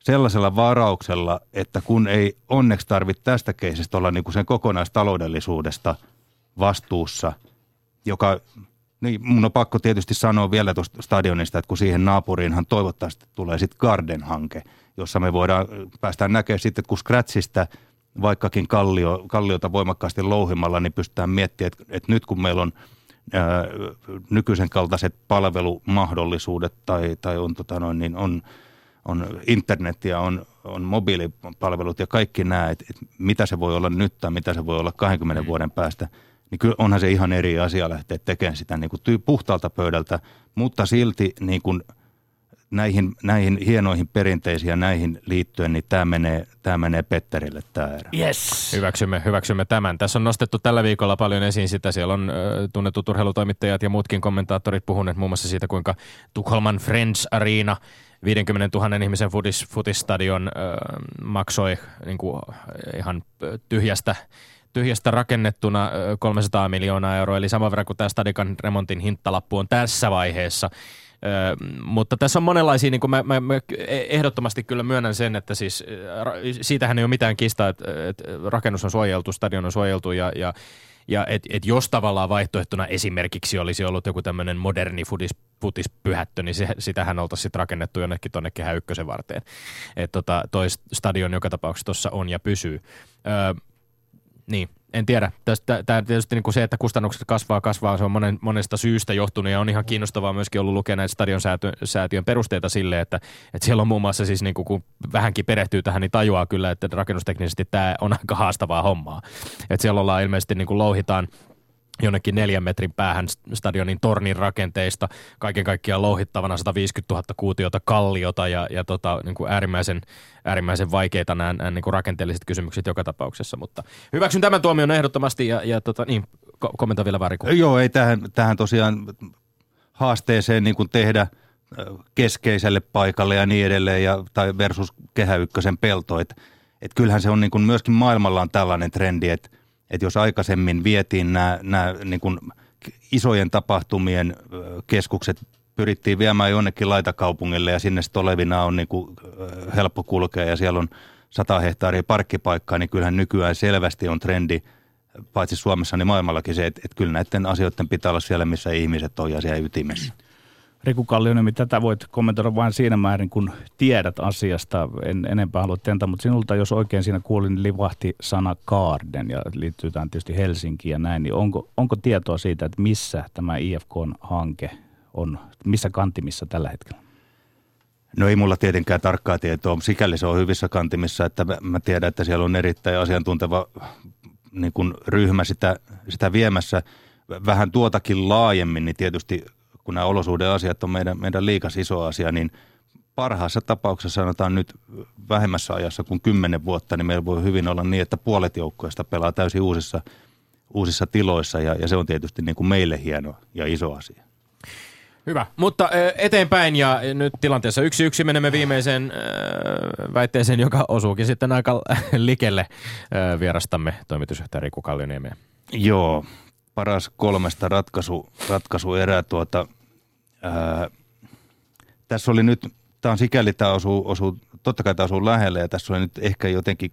sellaisella varauksella, että kun ei onneksi tarvitse tästä keisistä olla niin kuin sen kokonaistaloudellisuudesta vastuussa, joka, niin mun on pakko tietysti sanoa vielä tuosta stadionista, että kun siihen naapuriinhan toivottavasti tulee sitten Garden-hanke, jossa me voidaan päästä näkemään sitten, että kun Scratchista vaikkakin kallio, kalliota voimakkaasti louhimalla, niin pystytään miettimään, että, että nyt kun meillä on ää, nykyisen kaltaiset palvelumahdollisuudet tai, tai on, tota noin, niin on, on internet ja on, on mobiilipalvelut ja kaikki nämä, että, että mitä se voi olla nyt tai mitä se voi olla 20 mm. vuoden päästä, niin kyllä onhan se ihan eri asia lähteä tekemään sitä niin kuin puhtaalta pöydältä, mutta silti niin kuin – näihin, näihin hienoihin perinteisiin ja näihin liittyen, niin tämä menee, tämä menee Petterille tämä erä. Yes. Hyväksymme, hyväksymme tämän. Tässä on nostettu tällä viikolla paljon esiin sitä. Siellä on äh, tunnetut urheilutoimittajat ja muutkin kommentaattorit puhuneet muun muassa siitä, kuinka Tukholman Friends Arena 50 000 ihmisen futis, futistadion äh, maksoi niin kuin, ihan tyhjästä tyhjästä rakennettuna 300 miljoonaa euroa, eli sama verran kuin tämä Stadikan remontin hintalappu on tässä vaiheessa mutta tässä on monenlaisia, niin kuin mä, mä, mä ehdottomasti kyllä myönnän sen, että siis siitähän ei ole mitään kistaa, että, että rakennus on suojeltu, stadion on suojeltu ja, ja ja et, et jos tavallaan vaihtoehtona esimerkiksi olisi ollut joku tämmöinen moderni futis, futispyhättö, niin se, sitähän oltaisiin sitten rakennettu jonnekin tuonne Kehä Ykkösen varteen. Että tota, toi stadion joka tapauksessa tuossa on ja pysyy. Öö, niin, en tiedä. Tämä tietysti niin kuin se, että kustannukset kasvaa, kasvaa, se on monen, monesta syystä johtunut ja on ihan kiinnostavaa myöskin ollut lukea näitä stadionsäätiön perusteita sille, että, että siellä on muun muassa siis niin kuin, kun vähänkin perehtyy tähän, niin tajuaa kyllä, että rakennusteknisesti tämä on aika haastavaa hommaa. Että siellä ollaan ilmeisesti niin kuin louhitaan – jonnekin neljän metrin päähän stadionin tornin rakenteista, kaiken kaikkiaan louhittavana 150 000 kuutiota kalliota ja, ja tota, niin kuin äärimmäisen, äärimmäisen vaikeita nämä, nämä niin kuin rakenteelliset kysymykset joka tapauksessa, mutta hyväksyn tämän tuomion ehdottomasti ja, ja tota, niin, kommentoi vielä Variku. Joo, ei tähän, tähän tosiaan haasteeseen niin kuin tehdä keskeiselle paikalle ja niin edelleen, ja, tai versus Kehä Ykkösen pelto, että et kyllähän se on niin kuin myöskin maailmalla on tällainen trendi, että että jos aikaisemmin vietiin nämä, nämä niin kuin isojen tapahtumien keskukset pyrittiin viemään jonnekin laitakaupungille ja sinne sitten olevina on niin kuin helppo kulkea ja siellä on 100 hehtaaria parkkipaikkaa, niin kyllähän nykyään selvästi on trendi, paitsi Suomessa, niin maailmallakin se, että, että kyllä näiden asioiden pitää olla siellä, missä ihmiset on ja siellä ytimessä. Riku Kallioniemi, tätä voit kommentoida vain siinä määrin, kun tiedät asiasta. En enempää halua tentä, mutta sinulta, jos oikein siinä kuulin, niin livahti sana Kaarden ja liittyy tähän tietysti Helsinkiin ja näin. Niin onko, onko tietoa siitä, että missä tämä IFK-hanke on, missä kantimissa tällä hetkellä? No ei mulla tietenkään tarkkaa tietoa. Sikäli se on hyvissä kantimissa, että mä tiedän, että siellä on erittäin asiantunteva niin kuin ryhmä sitä, sitä viemässä vähän tuotakin laajemmin, niin tietysti kun nämä olosuhdeasiat on meidän, meidän liikas iso asia, niin parhaassa tapauksessa sanotaan nyt vähemmässä ajassa kuin kymmenen vuotta, niin meillä voi hyvin olla niin, että puolet joukkoista pelaa täysin uusissa, uusissa tiloissa ja, ja se on tietysti niin kuin meille hieno ja iso asia. Hyvä, mutta eteenpäin ja nyt tilanteessa yksi yksi menemme viimeiseen väitteeseen, joka osuukin sitten aika likelle vierastamme toimitusjohtaja Riku Kallioniemeen. Joo, paras kolmesta ratkaisu, ratkaisuerää. Tuota, ää, tässä oli nyt, tämä on sikäli, tämä osuu, osuu, totta kai tämä osuu lähelle ja tässä oli nyt ehkä jotenkin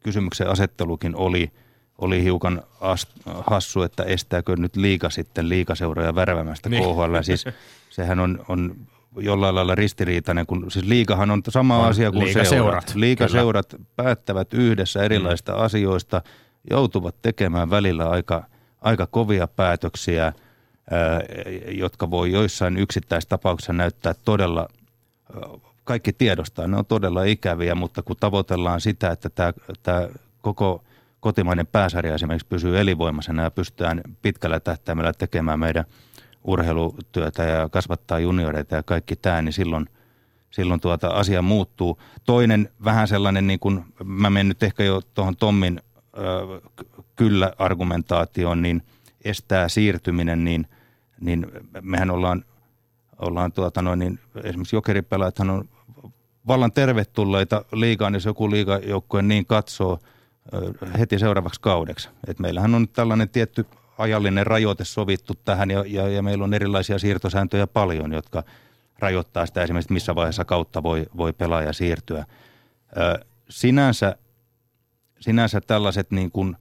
kysymyksen asettelukin oli, oli hiukan ast, hassu, että estääkö nyt liika sitten liikaseuroja värvämästä niin. KHL. Siis sehän on, on jollain lailla ristiriitainen, kun siis liikahan on sama on asia kuin liikaseurat. seurat. Liikaseurat päättävät yhdessä erilaisista mm. asioista, joutuvat tekemään välillä aika – aika kovia päätöksiä, ää, jotka voi joissain yksittäistapauksissa näyttää todella, kaikki tiedostaa, ne on todella ikäviä, mutta kun tavoitellaan sitä, että tämä, tämä koko kotimainen pääsarja esimerkiksi pysyy elinvoimaisena ja pystytään pitkällä tähtäimellä tekemään meidän urheilutyötä ja kasvattaa junioreita ja kaikki tämä, niin silloin, silloin tuota asia muuttuu. Toinen vähän sellainen, niin kuin mä menen nyt ehkä jo tuohon Tommin ö, kyllä-argumentaatioon, niin estää siirtyminen, niin, niin mehän ollaan, ollaan tuota noin, niin esimerkiksi jokeripelaajathan on vallan tervetulleita liigaan, jos joku liigajoukkue niin katsoo – heti seuraavaksi kaudeksi. Et meillähän on tällainen tietty ajallinen rajoite sovittu tähän ja, ja, ja meillä on erilaisia siirtosääntöjä paljon, jotka rajoittaa sitä esimerkiksi, missä vaiheessa kautta voi, voi pelaaja siirtyä. Ö, sinänsä, sinänsä tällaiset niin kuin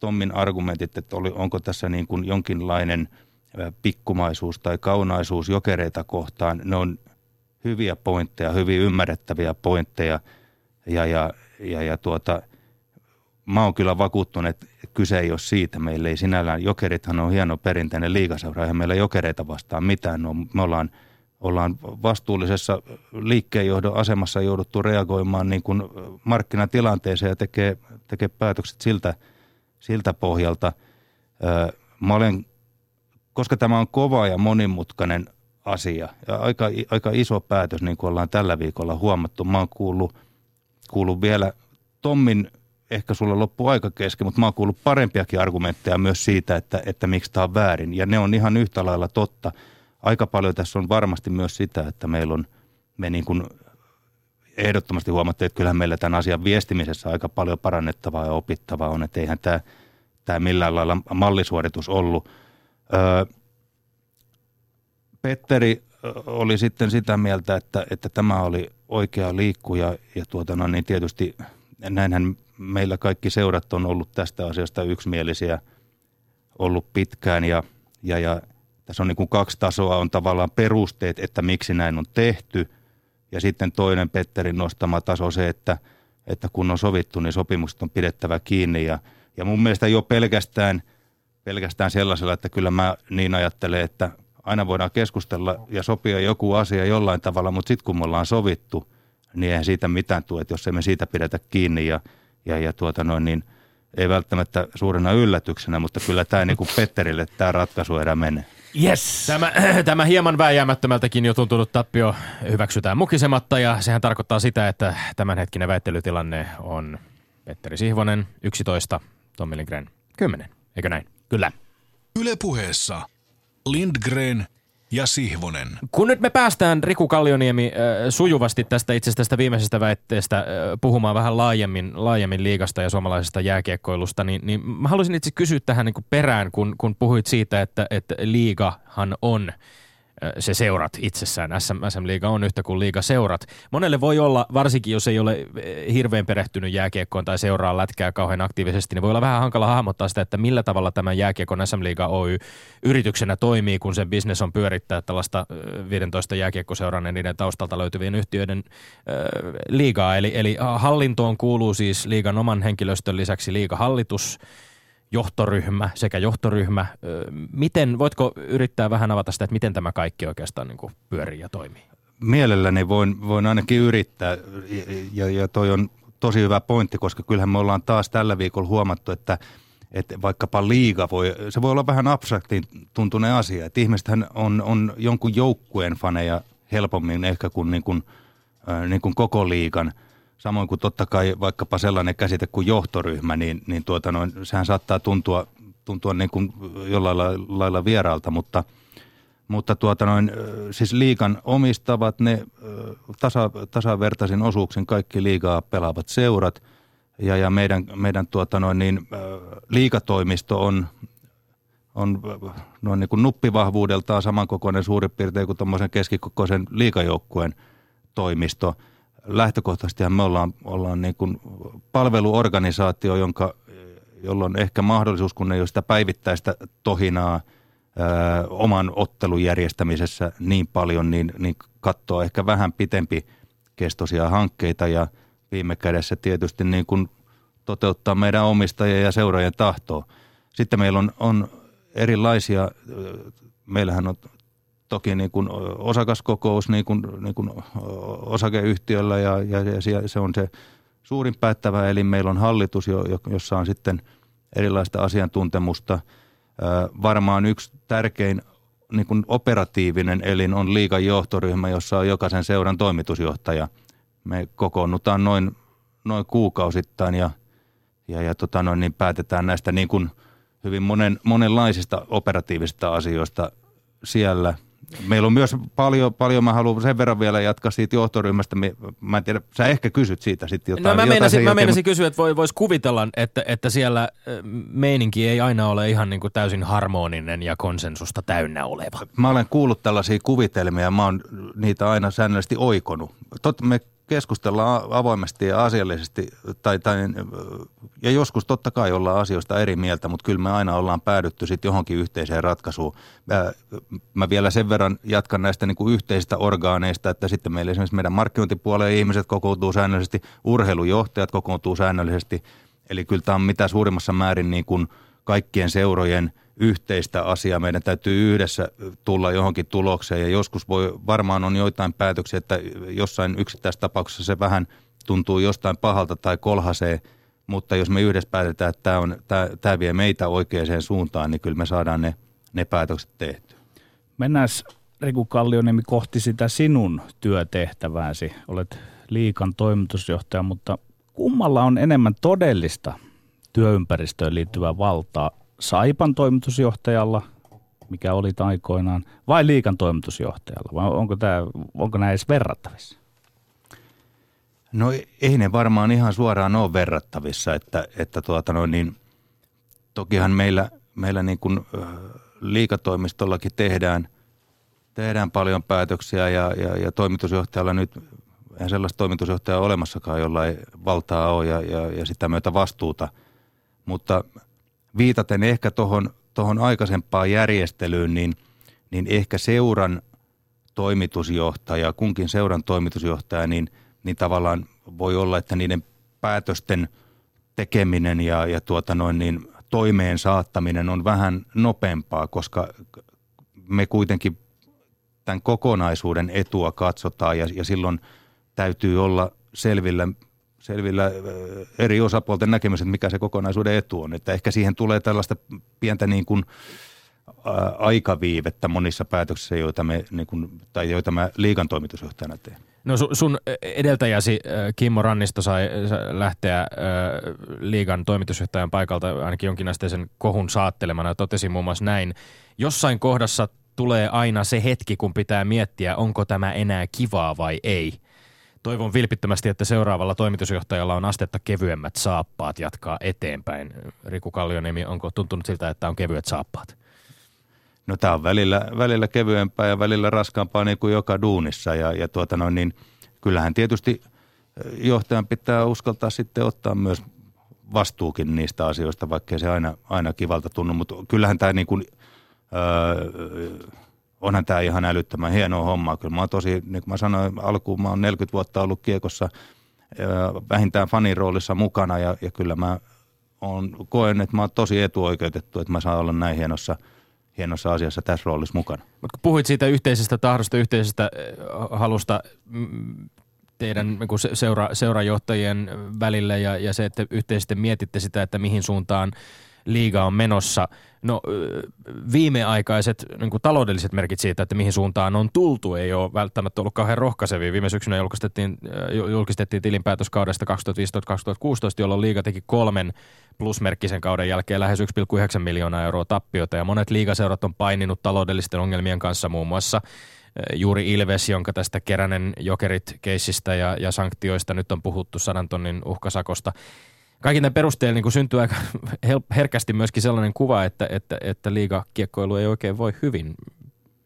Tommin argumentit, että oli, onko tässä niin kuin jonkinlainen pikkumaisuus tai kaunaisuus jokereita kohtaan, ne on hyviä pointteja, hyvin ymmärrettäviä pointteja ja, ja, ja, ja tuota – mä oon kyllä vakuuttunut, että kyse ei ole siitä. Meillä ei sinällään, jokerithan on hieno perinteinen liigaseura, eihän meillä jokereita vastaan mitään. No, me ollaan, ollaan vastuullisessa liikkeenjohdon asemassa jouduttu reagoimaan niin kuin markkinatilanteeseen ja tekee, tekee päätökset siltä, siltä pohjalta. Mä olen, koska tämä on kova ja monimutkainen asia ja aika, aika iso päätös, niin kuin ollaan tällä viikolla huomattu. Mä oon kuullut, kuullut vielä Tommin ehkä sulla loppuu aika kesken, mutta mä oon kuullut parempiakin argumentteja myös siitä, että, että miksi tämä on väärin. Ja ne on ihan yhtä lailla totta. Aika paljon tässä on varmasti myös sitä, että meillä on, me niin kuin ehdottomasti huomattu, että kyllähän meillä tämän asian viestimisessä aika paljon parannettavaa ja opittavaa on, että eihän tämä, tämä millään lailla mallisuoritus ollut. Öö, Petteri oli sitten sitä mieltä, että, että tämä oli oikea liikku ja, ja tuota, no niin tietysti näinhän meillä kaikki seurat on ollut tästä asiasta yksimielisiä ollut pitkään ja, ja, ja tässä on niin kuin kaksi tasoa, on tavallaan perusteet, että miksi näin on tehty ja sitten toinen Petterin nostama taso se, että, että kun on sovittu, niin sopimukset on pidettävä kiinni ja, ja mun mielestä jo pelkästään, pelkästään sellaisella, että kyllä mä niin ajattelen, että aina voidaan keskustella ja sopia joku asia jollain tavalla, mutta sitten kun me ollaan sovittu, niin eihän siitä mitään tule, että jos emme siitä pidetä kiinni ja ja, ja tuota noin, niin ei välttämättä suurena yllätyksenä, mutta kyllä tämä niin kuin Petterille tämä ratkaisuerä menee. Yes. Tämä, tämä hieman vääjäämättömältäkin jo tuntunut tappio hyväksytään mukisematta ja sehän tarkoittaa sitä, että tämänhetkinen väittelytilanne on Petteri Sihvonen 11, Tommi Lindgren 10. Eikö näin? Kyllä. Ylepuheessa Lindgren ja Sihvonen. Kun nyt me päästään Riku Kallioniemi sujuvasti tästä itse tästä viimeisestä väitteestä puhumaan vähän laajemmin, laajemmin liigasta ja suomalaisesta jääkiekkoilusta, niin, niin mä haluaisin itse kysyä tähän niin perään, kun, kun puhuit siitä, että, että liigahan on – se seurat itsessään. SM, SM-liiga on yhtä kuin liiga seurat. Monelle voi olla, varsinkin jos ei ole hirveän perehtynyt jääkiekkoon tai seuraa lätkää kauhean aktiivisesti, niin voi olla vähän hankala hahmottaa sitä, että millä tavalla tämä jääkiekon SM-liiga Oy yrityksenä toimii, kun sen bisnes on pyörittää tällaista 15 jääkiekkoseuran ja niiden taustalta löytyvien yhtiöiden liigaa. Eli, eli hallintoon kuuluu siis liigan oman henkilöstön lisäksi liigahallitus, johtoryhmä sekä johtoryhmä. Miten, voitko yrittää vähän avata sitä, että miten tämä kaikki oikeastaan niin pyörii ja toimii? Mielelläni voin, voin ainakin yrittää ja, ja toi on tosi hyvä pointti, koska kyllähän me ollaan taas tällä viikolla huomattu, että että vaikkapa liiga voi, se voi olla vähän abstraktin tuntunen asia, että ihmisethän on, on jonkun joukkueen faneja helpommin ehkä kuin, niin kuin, niin kuin koko liigan – Samoin kuin totta kai vaikkapa sellainen käsite kuin johtoryhmä, niin, niin tuota noin, sehän saattaa tuntua, tuntua niin kuin jollain lailla vieraalta, mutta, mutta tuota noin, siis liikan omistavat ne tasa, tasavertaisin osuuksin kaikki liigaa pelaavat seurat. Ja, ja meidän, meidän tuota noin, niin, liikatoimisto on, on noin niin kuin nuppivahvuudeltaan samankokoinen suurin piirtein kuin tuommoisen keskikokoisen liikajoukkueen toimisto – lähtökohtaisesti me ollaan, ollaan niin kuin palveluorganisaatio, jonka, jolla on ehkä mahdollisuus, kun ei ole sitä päivittäistä tohinaa ö, oman ottelun järjestämisessä niin paljon, niin, niin katsoa ehkä vähän pitempi kestoisia hankkeita ja viime kädessä tietysti niin kuin toteuttaa meidän omistajien ja seuraajien tahtoa. Sitten meillä on, on erilaisia, meillähän on toki niin kuin osakaskokous niin kuin, niin kuin osakeyhtiöllä ja, ja, ja se on se suurin päättävä eli meillä on hallitus, jossa on sitten erilaista asiantuntemusta. Varmaan yksi tärkein niin kuin operatiivinen elin on liikan johtoryhmä, jossa on jokaisen seuran toimitusjohtaja. Me kokoonnutaan noin, noin kuukausittain ja, ja, ja tota noin, niin päätetään näistä niin kuin hyvin monen, monenlaisista operatiivisista asioista siellä – Meillä on myös paljon, paljon mä haluan sen verran vielä jatkaa siitä johtoryhmästä. Mä en tiedä, sä ehkä kysyt siitä sitten jotain. No mä meinasin, mä meinasin kysyä, että vois kuvitella, että, että siellä meininki ei aina ole ihan niin kuin täysin harmoninen ja konsensusta täynnä oleva. Mä olen kuullut tällaisia kuvitelmia, mä oon niitä aina säännöllisesti oikonut. Totta, me keskustellaan avoimesti ja asiallisesti, tai, tai, ja joskus totta kai ollaan asioista eri mieltä, mutta kyllä me aina ollaan päädytty sitten johonkin yhteiseen ratkaisuun. Mä, mä vielä sen verran jatkan näistä niin kuin yhteisistä orgaaneista, että sitten meillä esimerkiksi meidän markkinointipuolen ihmiset kokoontuu säännöllisesti, urheilujohtajat kokoontuu säännöllisesti, eli kyllä tämä on mitä suurimmassa määrin niin kuin kaikkien seurojen – yhteistä asiaa. Meidän täytyy yhdessä tulla johonkin tulokseen ja joskus voi, varmaan on joitain päätöksiä, että jossain tapauksessa se vähän tuntuu jostain pahalta tai kolhasee, mutta jos me yhdessä päätetään, että tämä, on, tämä, tämä vie meitä oikeaan suuntaan, niin kyllä me saadaan ne, ne päätökset tehtyä. Mennään Riku Kallioniemi kohti sitä sinun työtehtävääsi. Olet liikan toimitusjohtaja, mutta kummalla on enemmän todellista työympäristöön liittyvää valtaa Saipan toimitusjohtajalla, mikä oli aikoinaan, vai liikan toimitusjohtajalla? Vai onko, tämä, onko nämä edes verrattavissa? No ei ne varmaan ihan suoraan ole verrattavissa, että, että tuota no, niin, tokihan meillä, meillä niin kuin, liikatoimistollakin tehdään, tehdään paljon päätöksiä ja, ja, ja toimitusjohtajalla nyt, eihän sellaista toimitusjohtajaa olemassakaan, jolla ei valtaa ole ja, ja, ja sitä myötä vastuuta, mutta – viitaten ehkä tuohon tohon aikaisempaan järjestelyyn, niin, niin ehkä seuran toimitusjohtaja, kunkin seuran toimitusjohtaja, niin, niin tavallaan voi olla, että niiden päätösten tekeminen ja, ja tuota noin niin toimeen saattaminen on vähän nopeampaa, koska me kuitenkin tämän kokonaisuuden etua katsotaan ja, ja silloin täytyy olla selvillä selvillä eri osapuolten näkemykset, mikä se kokonaisuuden etu on. Että ehkä siihen tulee tällaista pientä niin kuin, aikaviivettä monissa päätöksissä, joita, me, niin kuin, tai joita mä liikan toimitusjohtajana teen. No sun edeltäjäsi Kimmo Rannisto sai lähteä liigan toimitusjohtajan paikalta ainakin jonkinasteisen kohun saattelemana totesi muun muassa näin. Jossain kohdassa tulee aina se hetki, kun pitää miettiä, onko tämä enää kivaa vai ei – Toivon vilpittömästi, että seuraavalla toimitusjohtajalla on astetta kevyemmät saappaat jatkaa eteenpäin. Riku Kallioniemi, onko tuntunut siltä, että on kevyet saappaat? No tämä on välillä, välillä kevyempää ja välillä raskaampaa niin kuin joka duunissa ja, ja tuota noin, niin kyllähän tietysti johtajan pitää uskaltaa sitten ottaa myös vastuukin niistä asioista, vaikkei se aina, aina kivalta tunnu, mutta kyllähän tämä niin kuin, öö, onhan tämä ihan älyttömän hienoa hommaa. Kyllä mä oon tosi, niin kuin mä sanoin alkuun, mä oon 40 vuotta ollut kiekossa vähintään fanin roolissa mukana ja, ja kyllä mä on, koen, että mä oon tosi etuoikeutettu, että mä saan olla näin hienossa, hienossa asiassa tässä roolissa mukana. Mutta kun puhuit siitä yhteisestä tahdosta, yhteisestä halusta teidän niin seura, seurajohtajien välillä ja, ja se, että yhteisesti mietitte sitä, että mihin suuntaan – liiga on menossa. No viimeaikaiset niin kuin taloudelliset merkit siitä, että mihin suuntaan on tultu, ei ole välttämättä ollut kauhean rohkaisevia. Viime syksynä julkistettiin, julkistettiin tilinpäätöskaudesta 2015-2016, jolloin liiga teki kolmen plusmerkkisen kauden jälkeen lähes 1,9 miljoonaa euroa tappiota. Ja monet liigaseurat on paininut taloudellisten ongelmien kanssa muun muassa juuri Ilves, jonka tästä Keränen jokerit keissistä ja, ja sanktioista nyt on puhuttu sadan tonnin uhkasakosta kaikin tämän perusteella niin syntyy aika herkästi myöskin sellainen kuva, että, että, että liigakiekkoilu ei oikein voi hyvin.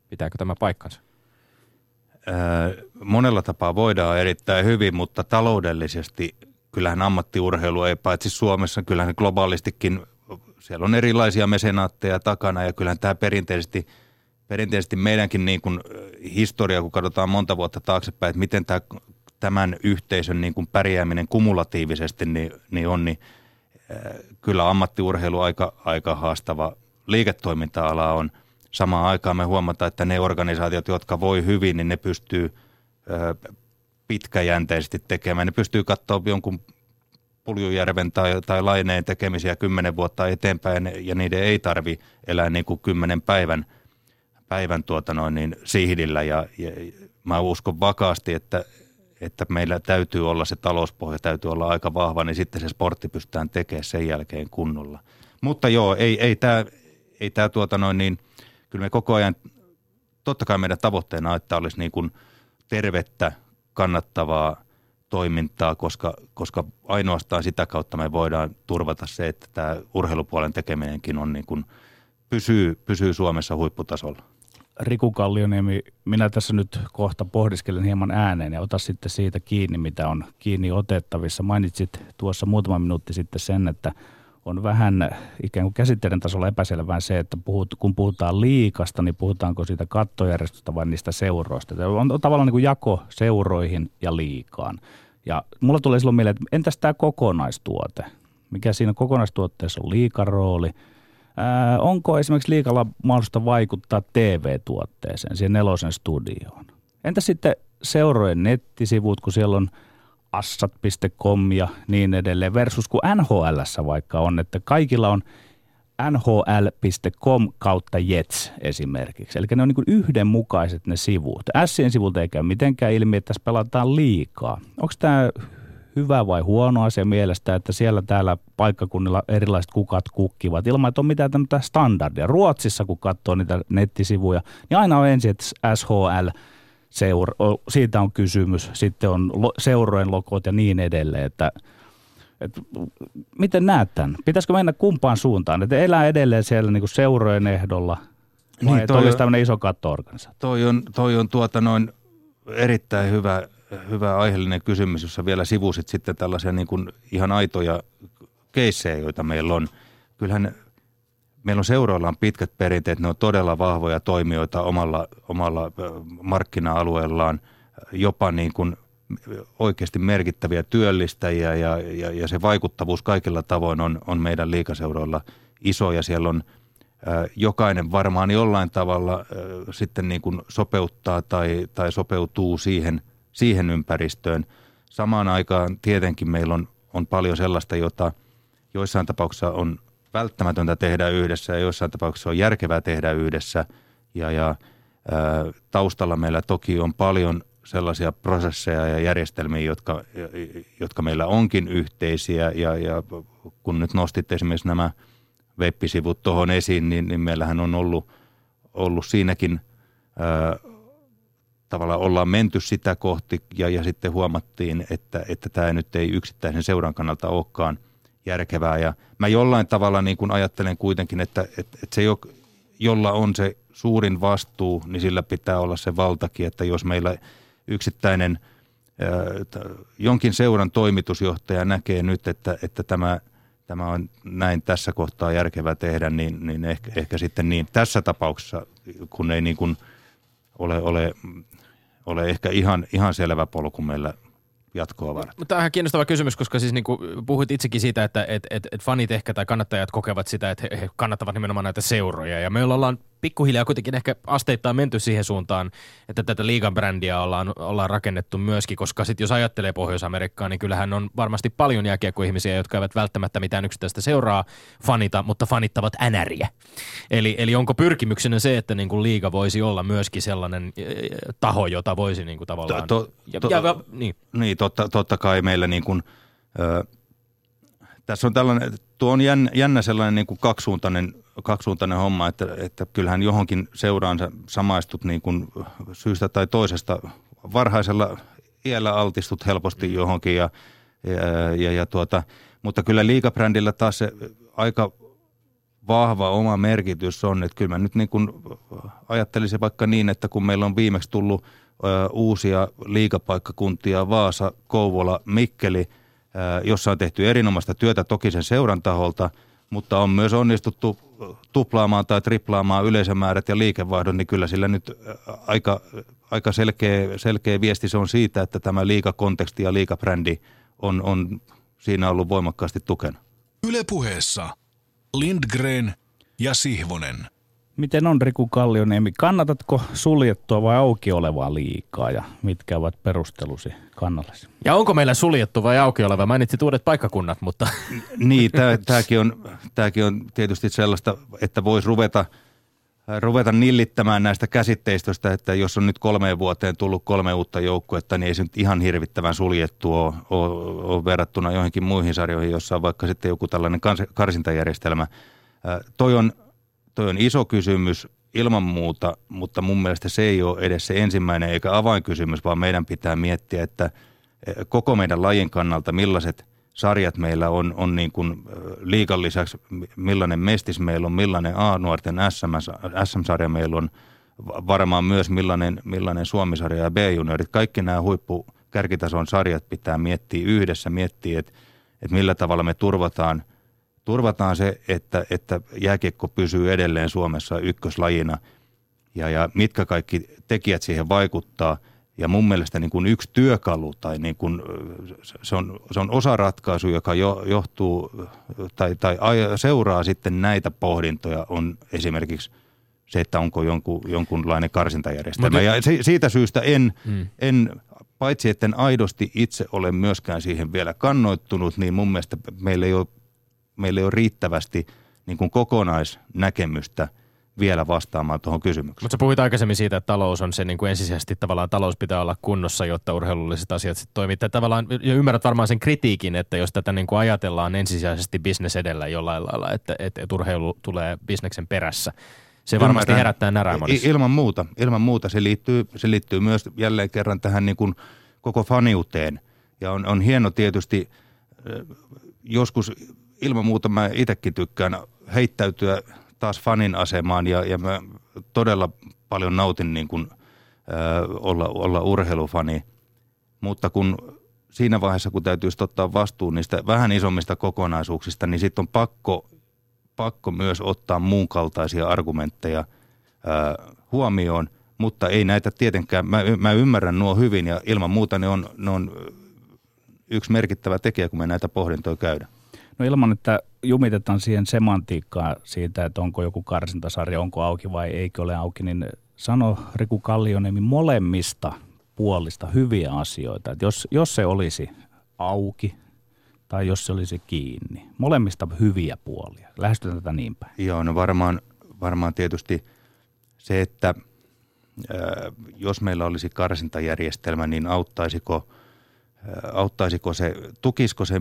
Pitääkö tämä paikkansa? Öö, monella tapaa voidaan erittäin hyvin, mutta taloudellisesti kyllähän ammattiurheilu ei paitsi Suomessa, kyllähän globaalistikin siellä on erilaisia mesenaatteja takana ja kyllähän tämä perinteisesti, perinteisesti meidänkin niin kuin historia, kun katsotaan monta vuotta taaksepäin, että miten tämä tämän yhteisön niin kuin pärjääminen kumulatiivisesti niin, niin on, niin kyllä ammattiurheilu aika, aika haastava liiketoiminta-ala on. Samaan aikaan me huomataan, että ne organisaatiot, jotka voi hyvin, niin ne pystyy pitkäjänteisesti tekemään. Ne pystyy katsoa jonkun Puljujärven tai, tai Laineen tekemisiä kymmenen vuotta eteenpäin ja niiden ei tarvi elää niin kuin kymmenen päivän, päivän tuota noin, niin sihdillä ja, ja mä uskon vakaasti, että, että meillä täytyy olla se talouspohja, täytyy olla aika vahva, niin sitten se sportti pystytään tekemään sen jälkeen kunnolla. Mutta joo, ei, ei tämä ei tää tuota noin niin, kyllä me koko ajan, totta kai meidän tavoitteena että olisi niin kuin tervettä, kannattavaa toimintaa, koska, koska ainoastaan sitä kautta me voidaan turvata se, että tämä urheilupuolen tekeminenkin on niin kuin, pysyy, pysyy Suomessa huipputasolla. Riku Kallioniemi, minä tässä nyt kohta pohdiskelen hieman ääneen ja ota sitten siitä kiinni, mitä on kiinni otettavissa. Mainitsit tuossa muutama minuutti sitten sen, että on vähän ikään kuin käsitteiden tasolla epäselvää se, että puhut, kun puhutaan liikasta, niin puhutaanko siitä kattojärjestöstä vai niistä seuroista. On, on tavallaan niin kuin jako seuroihin ja liikaan. Ja mulla tulee silloin mieleen, että entäs tämä kokonaistuote? Mikä siinä kokonaistuotteessa on liikarooli? Onko esimerkiksi liikalla mahdollista vaikuttaa TV-tuotteeseen, siihen nelosen studioon? Entä sitten seurojen nettisivut, kun siellä on assat.com ja niin edelleen, versus kun NHL vaikka on, että kaikilla on nhl.com kautta Jets esimerkiksi. Eli ne on niin yhdenmukaiset ne sivut. Sien sivulta ei käy mitenkään ilmi, että tässä pelataan liikaa. Onko tämä hyvä vai huono asia mielestä, että siellä täällä paikkakunnilla erilaiset kukat kukkivat ilman, että on mitään tämmöistä standardia. Ruotsissa, kun katsoo niitä nettisivuja, niin aina on ensin, että SHL, seura, siitä on kysymys, sitten on seurojen logot ja niin edelleen, että et, miten näet tämän? Pitäisikö mennä kumpaan suuntaan? Että elää edelleen siellä niin kuin seurojen ehdolla vai niin, että olisi tämmöinen iso kattoorganisaatio? Toi on, toi on tuota noin erittäin hyvä hyvä aiheellinen kysymys, jossa vielä sivusit sitten tällaisia niin kuin ihan aitoja keissejä, joita meillä on. Kyllähän meillä on seuroilla on pitkät perinteet, ne on todella vahvoja toimijoita omalla, omalla markkina-alueellaan, jopa niin kuin oikeasti merkittäviä työllistäjiä ja, ja, ja se vaikuttavuus kaikilla tavoin on, on meidän liikaseuroilla iso ja siellä on jokainen varmaan jollain tavalla sitten niin kuin sopeuttaa tai, tai sopeutuu siihen – siihen ympäristöön. Samaan aikaan tietenkin meillä on, on paljon sellaista, jota joissain tapauksissa on välttämätöntä tehdä yhdessä ja joissain tapauksissa on järkevää tehdä yhdessä. Ja, ja ää, taustalla meillä toki on paljon sellaisia prosesseja ja järjestelmiä, jotka, jotka meillä onkin yhteisiä. Ja, ja kun nyt nostit esimerkiksi nämä web-sivut tuohon esiin, niin, niin meillähän on ollut, ollut siinäkin tavallaan ollaan menty sitä kohti ja, ja sitten huomattiin, että, että tämä nyt ei yksittäisen seuran kannalta olekaan järkevää. Ja mä jollain tavalla niin kuin ajattelen kuitenkin, että, että, että se, jolla on se suurin vastuu, niin sillä pitää olla se valtakin, että jos meillä yksittäinen jonkin seuran toimitusjohtaja näkee nyt, että, että tämä, tämä on näin tässä kohtaa järkevää tehdä, niin, niin ehkä, ehkä sitten niin tässä tapauksessa, kun ei niin kuin ole, ole ole ehkä ihan, ihan selvä polku meillä jatkoa varten. Tämä on kiinnostava kysymys, koska siis niin kuin puhuit itsekin siitä, että et, et, et fanit ehkä tai kannattajat kokevat sitä, että he, he kannattavat nimenomaan näitä seuroja. Ja me ollaan pikkuhiljaa kuitenkin ehkä asteittain menty siihen suuntaan, että tätä liigan brändiä ollaan, ollaan rakennettu myöskin, koska sitten jos ajattelee Pohjois-Amerikkaa, niin kyllähän on varmasti paljon jääkiekkoihmisiä, jotka eivät välttämättä mitään yksittäistä seuraa fanita, mutta fanittavat NRiä. Eli, eli onko pyrkimyksenä se, että niin kuin liiga voisi olla myöskin sellainen e, taho, jota voisi niin kuin tavallaan... To, to, to, ja, ja, niin. niin, totta, totta kai meillä niin kuin, ö, tässä on tällainen, tuo on jännä, jännä sellainen niin kuin kaksisuuntainen kaksisuuntainen homma, että, että kyllähän johonkin seuraan samaistut niin kuin syystä tai toisesta. Varhaisella iällä altistut helposti mm. johonkin, ja, ja, ja, ja tuota, mutta kyllä liikabrändillä taas se aika vahva oma merkitys on, että kyllä mä nyt niin kuin ajattelisin vaikka niin, että kun meillä on viimeksi tullut ö, uusia liikapaikkakuntia, Vaasa, Kouvola, Mikkeli, ö, jossa on tehty erinomaista työtä toki sen seuran taholta – mutta on myös onnistuttu tuplaamaan tai triplaamaan yleisömäärät ja liikevaihdon, niin kyllä sillä nyt aika, aika selkeä, selkeä viesti se on siitä, että tämä liikakonteksti ja liikabrändi on, on siinä ollut voimakkaasti tukena. Ylepuheessa Lindgren ja Sihvonen. Miten on Riku Kallioniemi, kannatatko suljettua vai auki olevaa liikaa ja mitkä ovat perustelusi kannallesi? Ja onko meillä suljettu vai auki oleva? Mainitsit uudet paikkakunnat, mutta Niin, tämäkin on, tääkin on tietysti sellaista, että voisi ruveta, ruveta nillittämään näistä käsitteistöistä, että jos on nyt kolmeen vuoteen tullut kolme uutta joukkuetta, niin ei se nyt ihan hirvittävän suljettu ole, ole, ole verrattuna johonkin muihin sarjoihin, jossa on vaikka sitten joku tällainen kans- karsintajärjestelmä. Toi on, toi on iso kysymys ilman muuta, mutta mun mielestä se ei ole edes se ensimmäinen eikä avainkysymys, vaan meidän pitää miettiä, että eh, koko meidän lajin kannalta millaiset sarjat meillä on, on niin kuin eh, liigan lisäksi, millainen mestis meillä on, millainen A-nuorten SM, SM-sarja meillä on, va- varmaan myös millainen, millainen Suomisarja ja B-juniorit. Kaikki nämä huippu kärkitason sarjat pitää miettiä yhdessä, miettiä, että, että millä tavalla me turvataan – turvataan se, että, että jääkiekko pysyy edelleen Suomessa ykköslajina ja, ja mitkä kaikki tekijät siihen vaikuttaa. Ja mun mielestä niin kuin yksi työkalu tai niin kuin, se, on, se on osa ratkaisu, joka jo, johtuu tai, tai seuraa sitten näitä pohdintoja on esimerkiksi se, että onko jonkun, jonkunlainen karsintajärjestelmä. Mutta- Ja si- siitä syystä en, mm. en, paitsi etten aidosti itse ole myöskään siihen vielä kannoittunut, niin mun mielestä meillä ei ole meillä ei ole riittävästi niin kuin kokonaisnäkemystä vielä vastaamaan tuohon kysymykseen. Mutta sä puhuit aikaisemmin siitä, että talous on se niin kuin ensisijaisesti tavallaan talous pitää olla kunnossa, jotta urheilulliset asiat sitten toimii. Tavallaan, ja ymmärrät varmaan sen kritiikin, että jos tätä niin kuin ajatellaan ensisijaisesti bisnes edellä jollain lailla, että, että, että urheilu tulee bisneksen perässä. Se varmasti Ymmärrän. herättää närää monissa. Ilman muuta, ilman muuta se liittyy, se liittyy myös jälleen kerran tähän niin kuin koko faniuteen. Ja on, on hieno tietysti, joskus ilman muuta mä itsekin tykkään heittäytyä taas fanin asemaan ja, ja mä todella paljon nautin niin kuin, äh, olla, olla urheilufani. Mutta kun siinä vaiheessa, kun täytyy ottaa vastuun niistä vähän isommista kokonaisuuksista, niin sitten on pakko, pakko myös ottaa muun kaltaisia argumentteja ää, huomioon, mutta ei näitä tietenkään, mä, mä ymmärrän nuo hyvin ja ilman muuta ne on, ne on yksi merkittävä tekijä, kun me näitä pohdintoja käydään. No ilman, että jumitetaan siihen semantiikkaan siitä, että onko joku karsintasarja, onko auki vai eikö ole auki, niin sano Riku Kallioniemi molemmista puolista hyviä asioita. Että jos, jos se olisi auki tai jos se olisi kiinni, molemmista hyviä puolia. Lähestytään tätä niin päin. Joo, no varmaan, varmaan tietysti se, että jos meillä olisi karsintajärjestelmä, niin auttaisiko, auttaisiko se, tukisiko se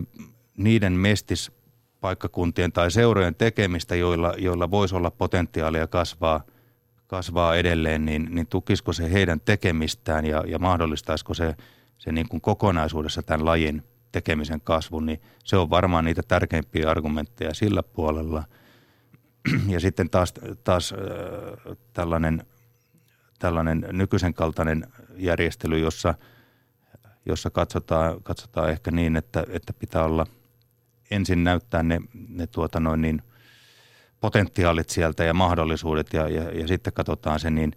niiden mestispaikkakuntien tai seurojen tekemistä, joilla, joilla voisi olla potentiaalia kasvaa, kasvaa edelleen, niin, niin tukisiko se heidän tekemistään ja, ja mahdollistaisiko se, se niin kuin kokonaisuudessa tämän lajin tekemisen kasvun, niin se on varmaan niitä tärkeimpiä argumentteja sillä puolella – ja sitten taas, taas äh, tällainen, tällainen nykyisen kaltainen järjestely, jossa, jossa katsotaan, katsotaan ehkä niin, että, että pitää olla ensin näyttää ne, ne tuota noin niin potentiaalit sieltä ja mahdollisuudet ja, ja, ja sitten katsotaan se niin,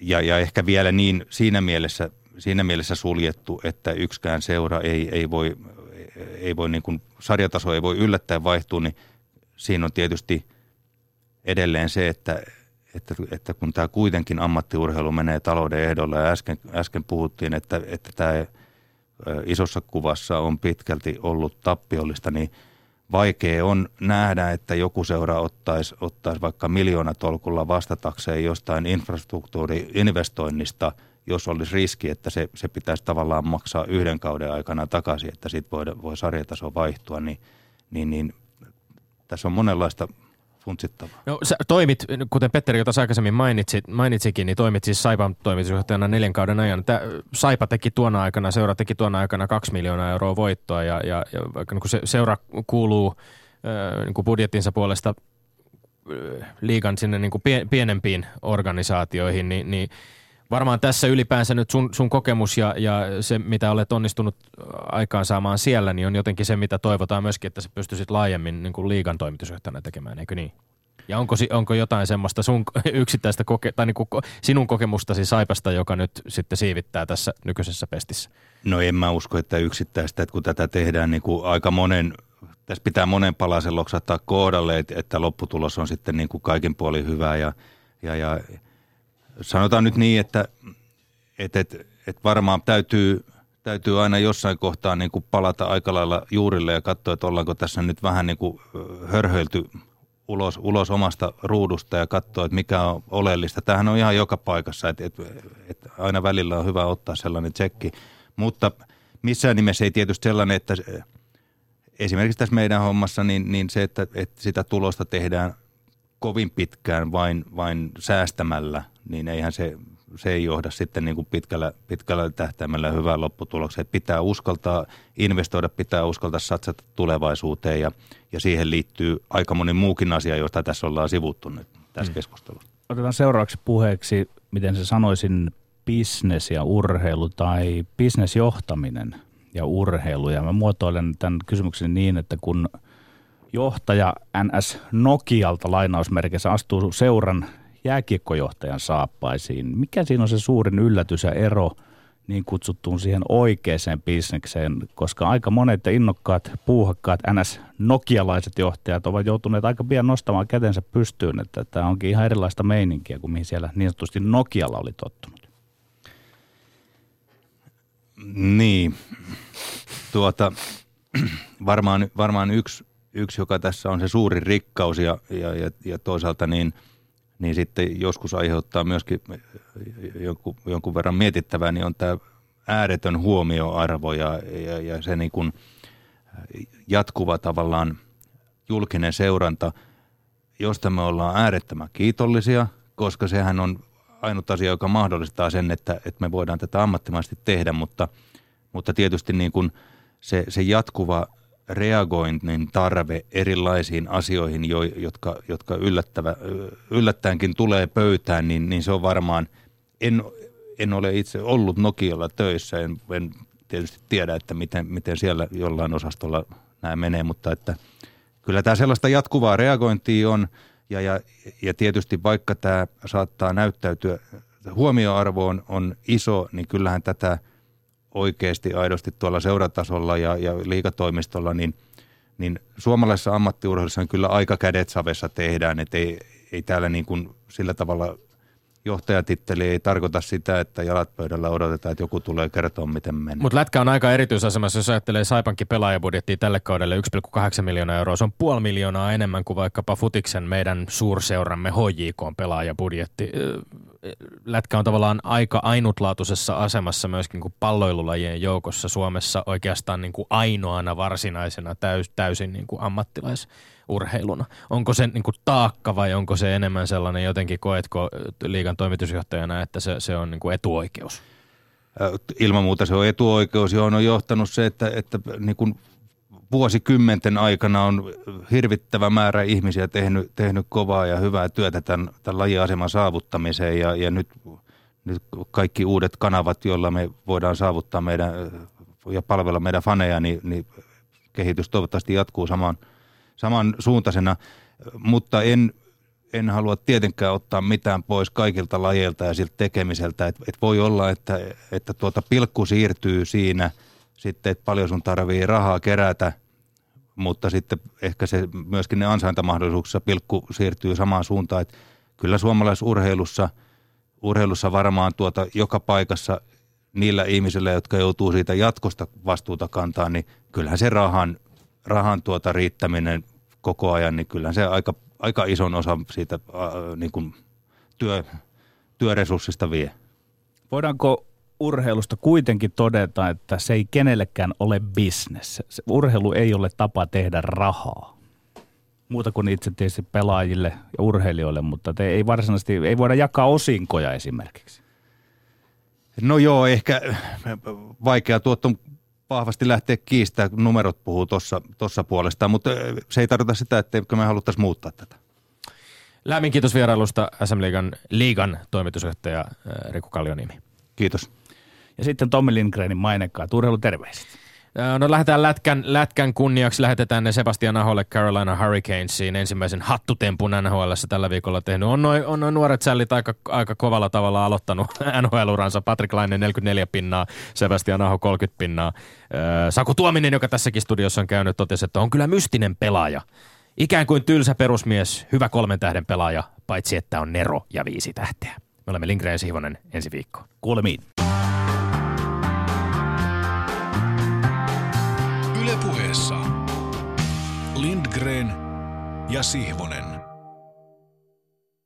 ja, ja ehkä vielä niin siinä mielessä, siinä mielessä suljettu, että yksikään seura ei, ei voi, ei voi niin kuin, sarjataso ei voi yllättäen vaihtua, niin siinä on tietysti edelleen se, että, että, että kun tämä kuitenkin ammattiurheilu menee talouden ehdolla ja äsken, äsken puhuttiin, että, että tämä isossa kuvassa on pitkälti ollut tappiollista, niin vaikea on nähdä, että joku seura ottaisi, ottaisi vaikka miljoonatolkulla vastatakseen jostain infrastruktuuri-investoinnista, jos olisi riski, että se, se pitäisi tavallaan maksaa yhden kauden aikana takaisin, että sitten voi, voi sarjataso vaihtua, niin, niin, niin tässä on monenlaista funtsittavaa. No sä toimit, kuten Petteri, jota sä aikaisemmin mainitsit, mainitsikin, niin toimit siis Saipan toimitusjohtajana neljän kauden ajan. Tää, Saipa teki tuona aikana, seura teki tuona aikana kaksi miljoonaa euroa voittoa ja, ja, ja vaikka niin se, seura kuuluu äh, niin budjettinsa puolesta liigan sinne niin kuin pie, pienempiin organisaatioihin, niin, niin varmaan tässä ylipäänsä nyt sun, sun kokemus ja, ja se, mitä olet onnistunut aikaansaamaan siellä, niin on jotenkin se, mitä toivotaan myöskin, että sä pystyisit laajemmin niin kuin liigan toimitusjohtajana tekemään, eikö niin? Ja onko, onko jotain semmoista sun yksittäistä koke- tai niin kuin sinun kokemustasi Saipasta, joka nyt sitten siivittää tässä nykyisessä pestissä? No en mä usko, että yksittäistä, että kun tätä tehdään niin kuin aika monen tässä pitää monen palasen loksattaa kohdalle, että, että lopputulos on sitten niin kuin kaikin puolin hyvä. Ja, ja, ja sanotaan nyt niin, että, että, että, että varmaan täytyy, täytyy aina jossain kohtaa niin kuin palata aika lailla juurille ja katsoa, että ollaanko tässä nyt vähän niin kuin hörhöilty ulos, ulos omasta ruudusta ja katsoa, että mikä on oleellista. Tämähän on ihan joka paikassa, että, että, että aina välillä on hyvä ottaa sellainen tsekki, mutta missään nimessä ei tietysti sellainen, että esimerkiksi tässä meidän hommassa niin, niin se, että, että sitä tulosta tehdään kovin pitkään vain, vain säästämällä, niin eihän se, se ei johda sitten niin kuin pitkällä, pitkällä tähtäimellä hyvään lopputulokseen. Pitää uskaltaa investoida, pitää uskaltaa satsata tulevaisuuteen ja, ja siihen liittyy aika moni muukin asia, josta tässä ollaan sivuttu nyt tässä mm. keskustelussa. Otetaan seuraavaksi puheeksi, miten se sanoisin, business ja urheilu tai bisnesjohtaminen ja urheilu. Ja mä muotoilen tämän kysymyksen niin, että kun johtaja NS Nokialta lainausmerkeissä astuu seuran jääkiekkojohtajan saappaisiin, mikä siinä on se suurin yllätys ja ero niin kutsuttuun siihen oikeaan bisnekseen, koska aika monet innokkaat, puuhakkaat NS Nokialaiset johtajat ovat joutuneet aika pian nostamaan kätensä pystyyn, että tämä onkin ihan erilaista meininkiä kuin mihin siellä niin sanotusti Nokialla oli tottunut. Niin, tuota, varmaan, varmaan yksi, yksi, joka tässä on se suuri rikkaus ja, ja, ja, ja toisaalta niin, niin sitten joskus aiheuttaa myöskin jonkun, jonkun verran mietittävää, niin on tämä ääretön huomioarvo ja, ja, ja se niin kuin jatkuva tavallaan julkinen seuranta, josta me ollaan äärettömän kiitollisia, koska sehän on ainut asia, joka mahdollistaa sen, että, että me voidaan tätä ammattimaisesti tehdä, mutta, mutta tietysti niin kuin se, se jatkuva reagoinnin tarve erilaisiin asioihin, jo, jotka, jotka yllättävä, yllättäenkin tulee pöytään, niin, niin se on varmaan, en, en ole itse ollut Nokialla töissä, en, en tietysti tiedä, että miten, miten siellä jollain osastolla nämä menee, mutta että kyllä tämä sellaista jatkuvaa reagointia on, ja, ja, ja tietysti vaikka tämä saattaa näyttäytyä, huomioarvo on, on iso, niin kyllähän tätä oikeasti aidosti tuolla seuratasolla ja, ja liikatoimistolla, niin, niin suomalaisessa ammattiurheilussa kyllä aika kädet savessa tehdään, että ei, ei täällä niin kuin sillä tavalla johtajatitteli ei tarkoita sitä, että jalat pöydällä odotetaan, että joku tulee kertoa, miten menee. Mutta Lätkä on aika erityisasemassa, jos ajattelee Saipankin pelaajabudjettia tälle kaudelle 1,8 miljoonaa euroa. Se on puoli miljoonaa enemmän kuin vaikkapa Futiksen meidän suurseuramme HJK pelaajabudjetti. Lätkä on tavallaan aika ainutlaatuisessa asemassa myöskin kuin palloilulajien joukossa Suomessa oikeastaan niin kuin ainoana varsinaisena täys, täysin niin kuin ammattilais urheiluna? Onko se niin kuin taakka vai onko se enemmän sellainen jotenkin, koetko liigan toimitusjohtajana, että se, se on niin kuin etuoikeus? Ilman muuta se on etuoikeus, johon on johtanut se, että, että niin kuin vuosikymmenten aikana on hirvittävä määrä ihmisiä tehnyt, tehnyt kovaa ja hyvää työtä tämän, tämän lajiaseman saavuttamiseen ja, ja nyt, nyt kaikki uudet kanavat, joilla me voidaan saavuttaa meidän ja palvella meidän faneja, niin, niin kehitys toivottavasti jatkuu samaan – samansuuntaisena, mutta en, en halua tietenkään ottaa mitään pois kaikilta lajeilta ja siltä tekemiseltä. Et, et voi olla, että, että tuota pilkku siirtyy siinä sitten, että paljon sun tarvii rahaa kerätä, mutta sitten ehkä se myöskin ne ansaintamahdollisuuksissa pilkku siirtyy samaan suuntaan. Että kyllä suomalaisurheilussa urheilussa varmaan tuota joka paikassa niillä ihmisillä, jotka joutuu siitä jatkosta vastuuta kantaa, niin kyllähän se rahan rahan tuota riittäminen koko ajan, niin kyllä se aika, aika ison osa siitä ää, niin kuin työ, työresurssista vie. Voidaanko urheilusta kuitenkin todeta, että se ei kenellekään ole bisnes. Urheilu ei ole tapa tehdä rahaa. Muuta kuin itse tietysti pelaajille ja urheilijoille, mutta te ei varsinaisesti, ei voida jakaa osinkoja esimerkiksi. No joo, ehkä vaikea tuotto vahvasti lähteä kiistämään, kun numerot puhuu tuossa puolestaan, mutta se ei tarkoita sitä, että me haluttaisiin muuttaa tätä. Lämmin kiitos vierailusta SM Liigan, Liigan toimitusjohtaja Riku Kallioniemi. Kiitos. Ja sitten Tommi Lindgrenin mainekkaat urheiluterveiset. No lähdetään lätkän, lätkän kunniaksi, lähetetään ne Sebastian Aholle Carolina Hurricanesiin ensimmäisen hattutempun NHL tällä viikolla tehnyt. On noin on noi nuoret sällit aika, aika kovalla tavalla aloittanut NHL-uransa. Patrick Laine 44 pinnaa, Sebastian Aho 30 pinnaa. Saku Tuominen, joka tässäkin studiossa on käynyt, totesi, että on kyllä mystinen pelaaja. Ikään kuin tylsä perusmies, hyvä kolmen tähden pelaaja, paitsi että on Nero ja viisi tähteä. Me olemme Lindgren Sihvonen ensi viikko. Kuulemiin. Lindgren ja Sihvonen.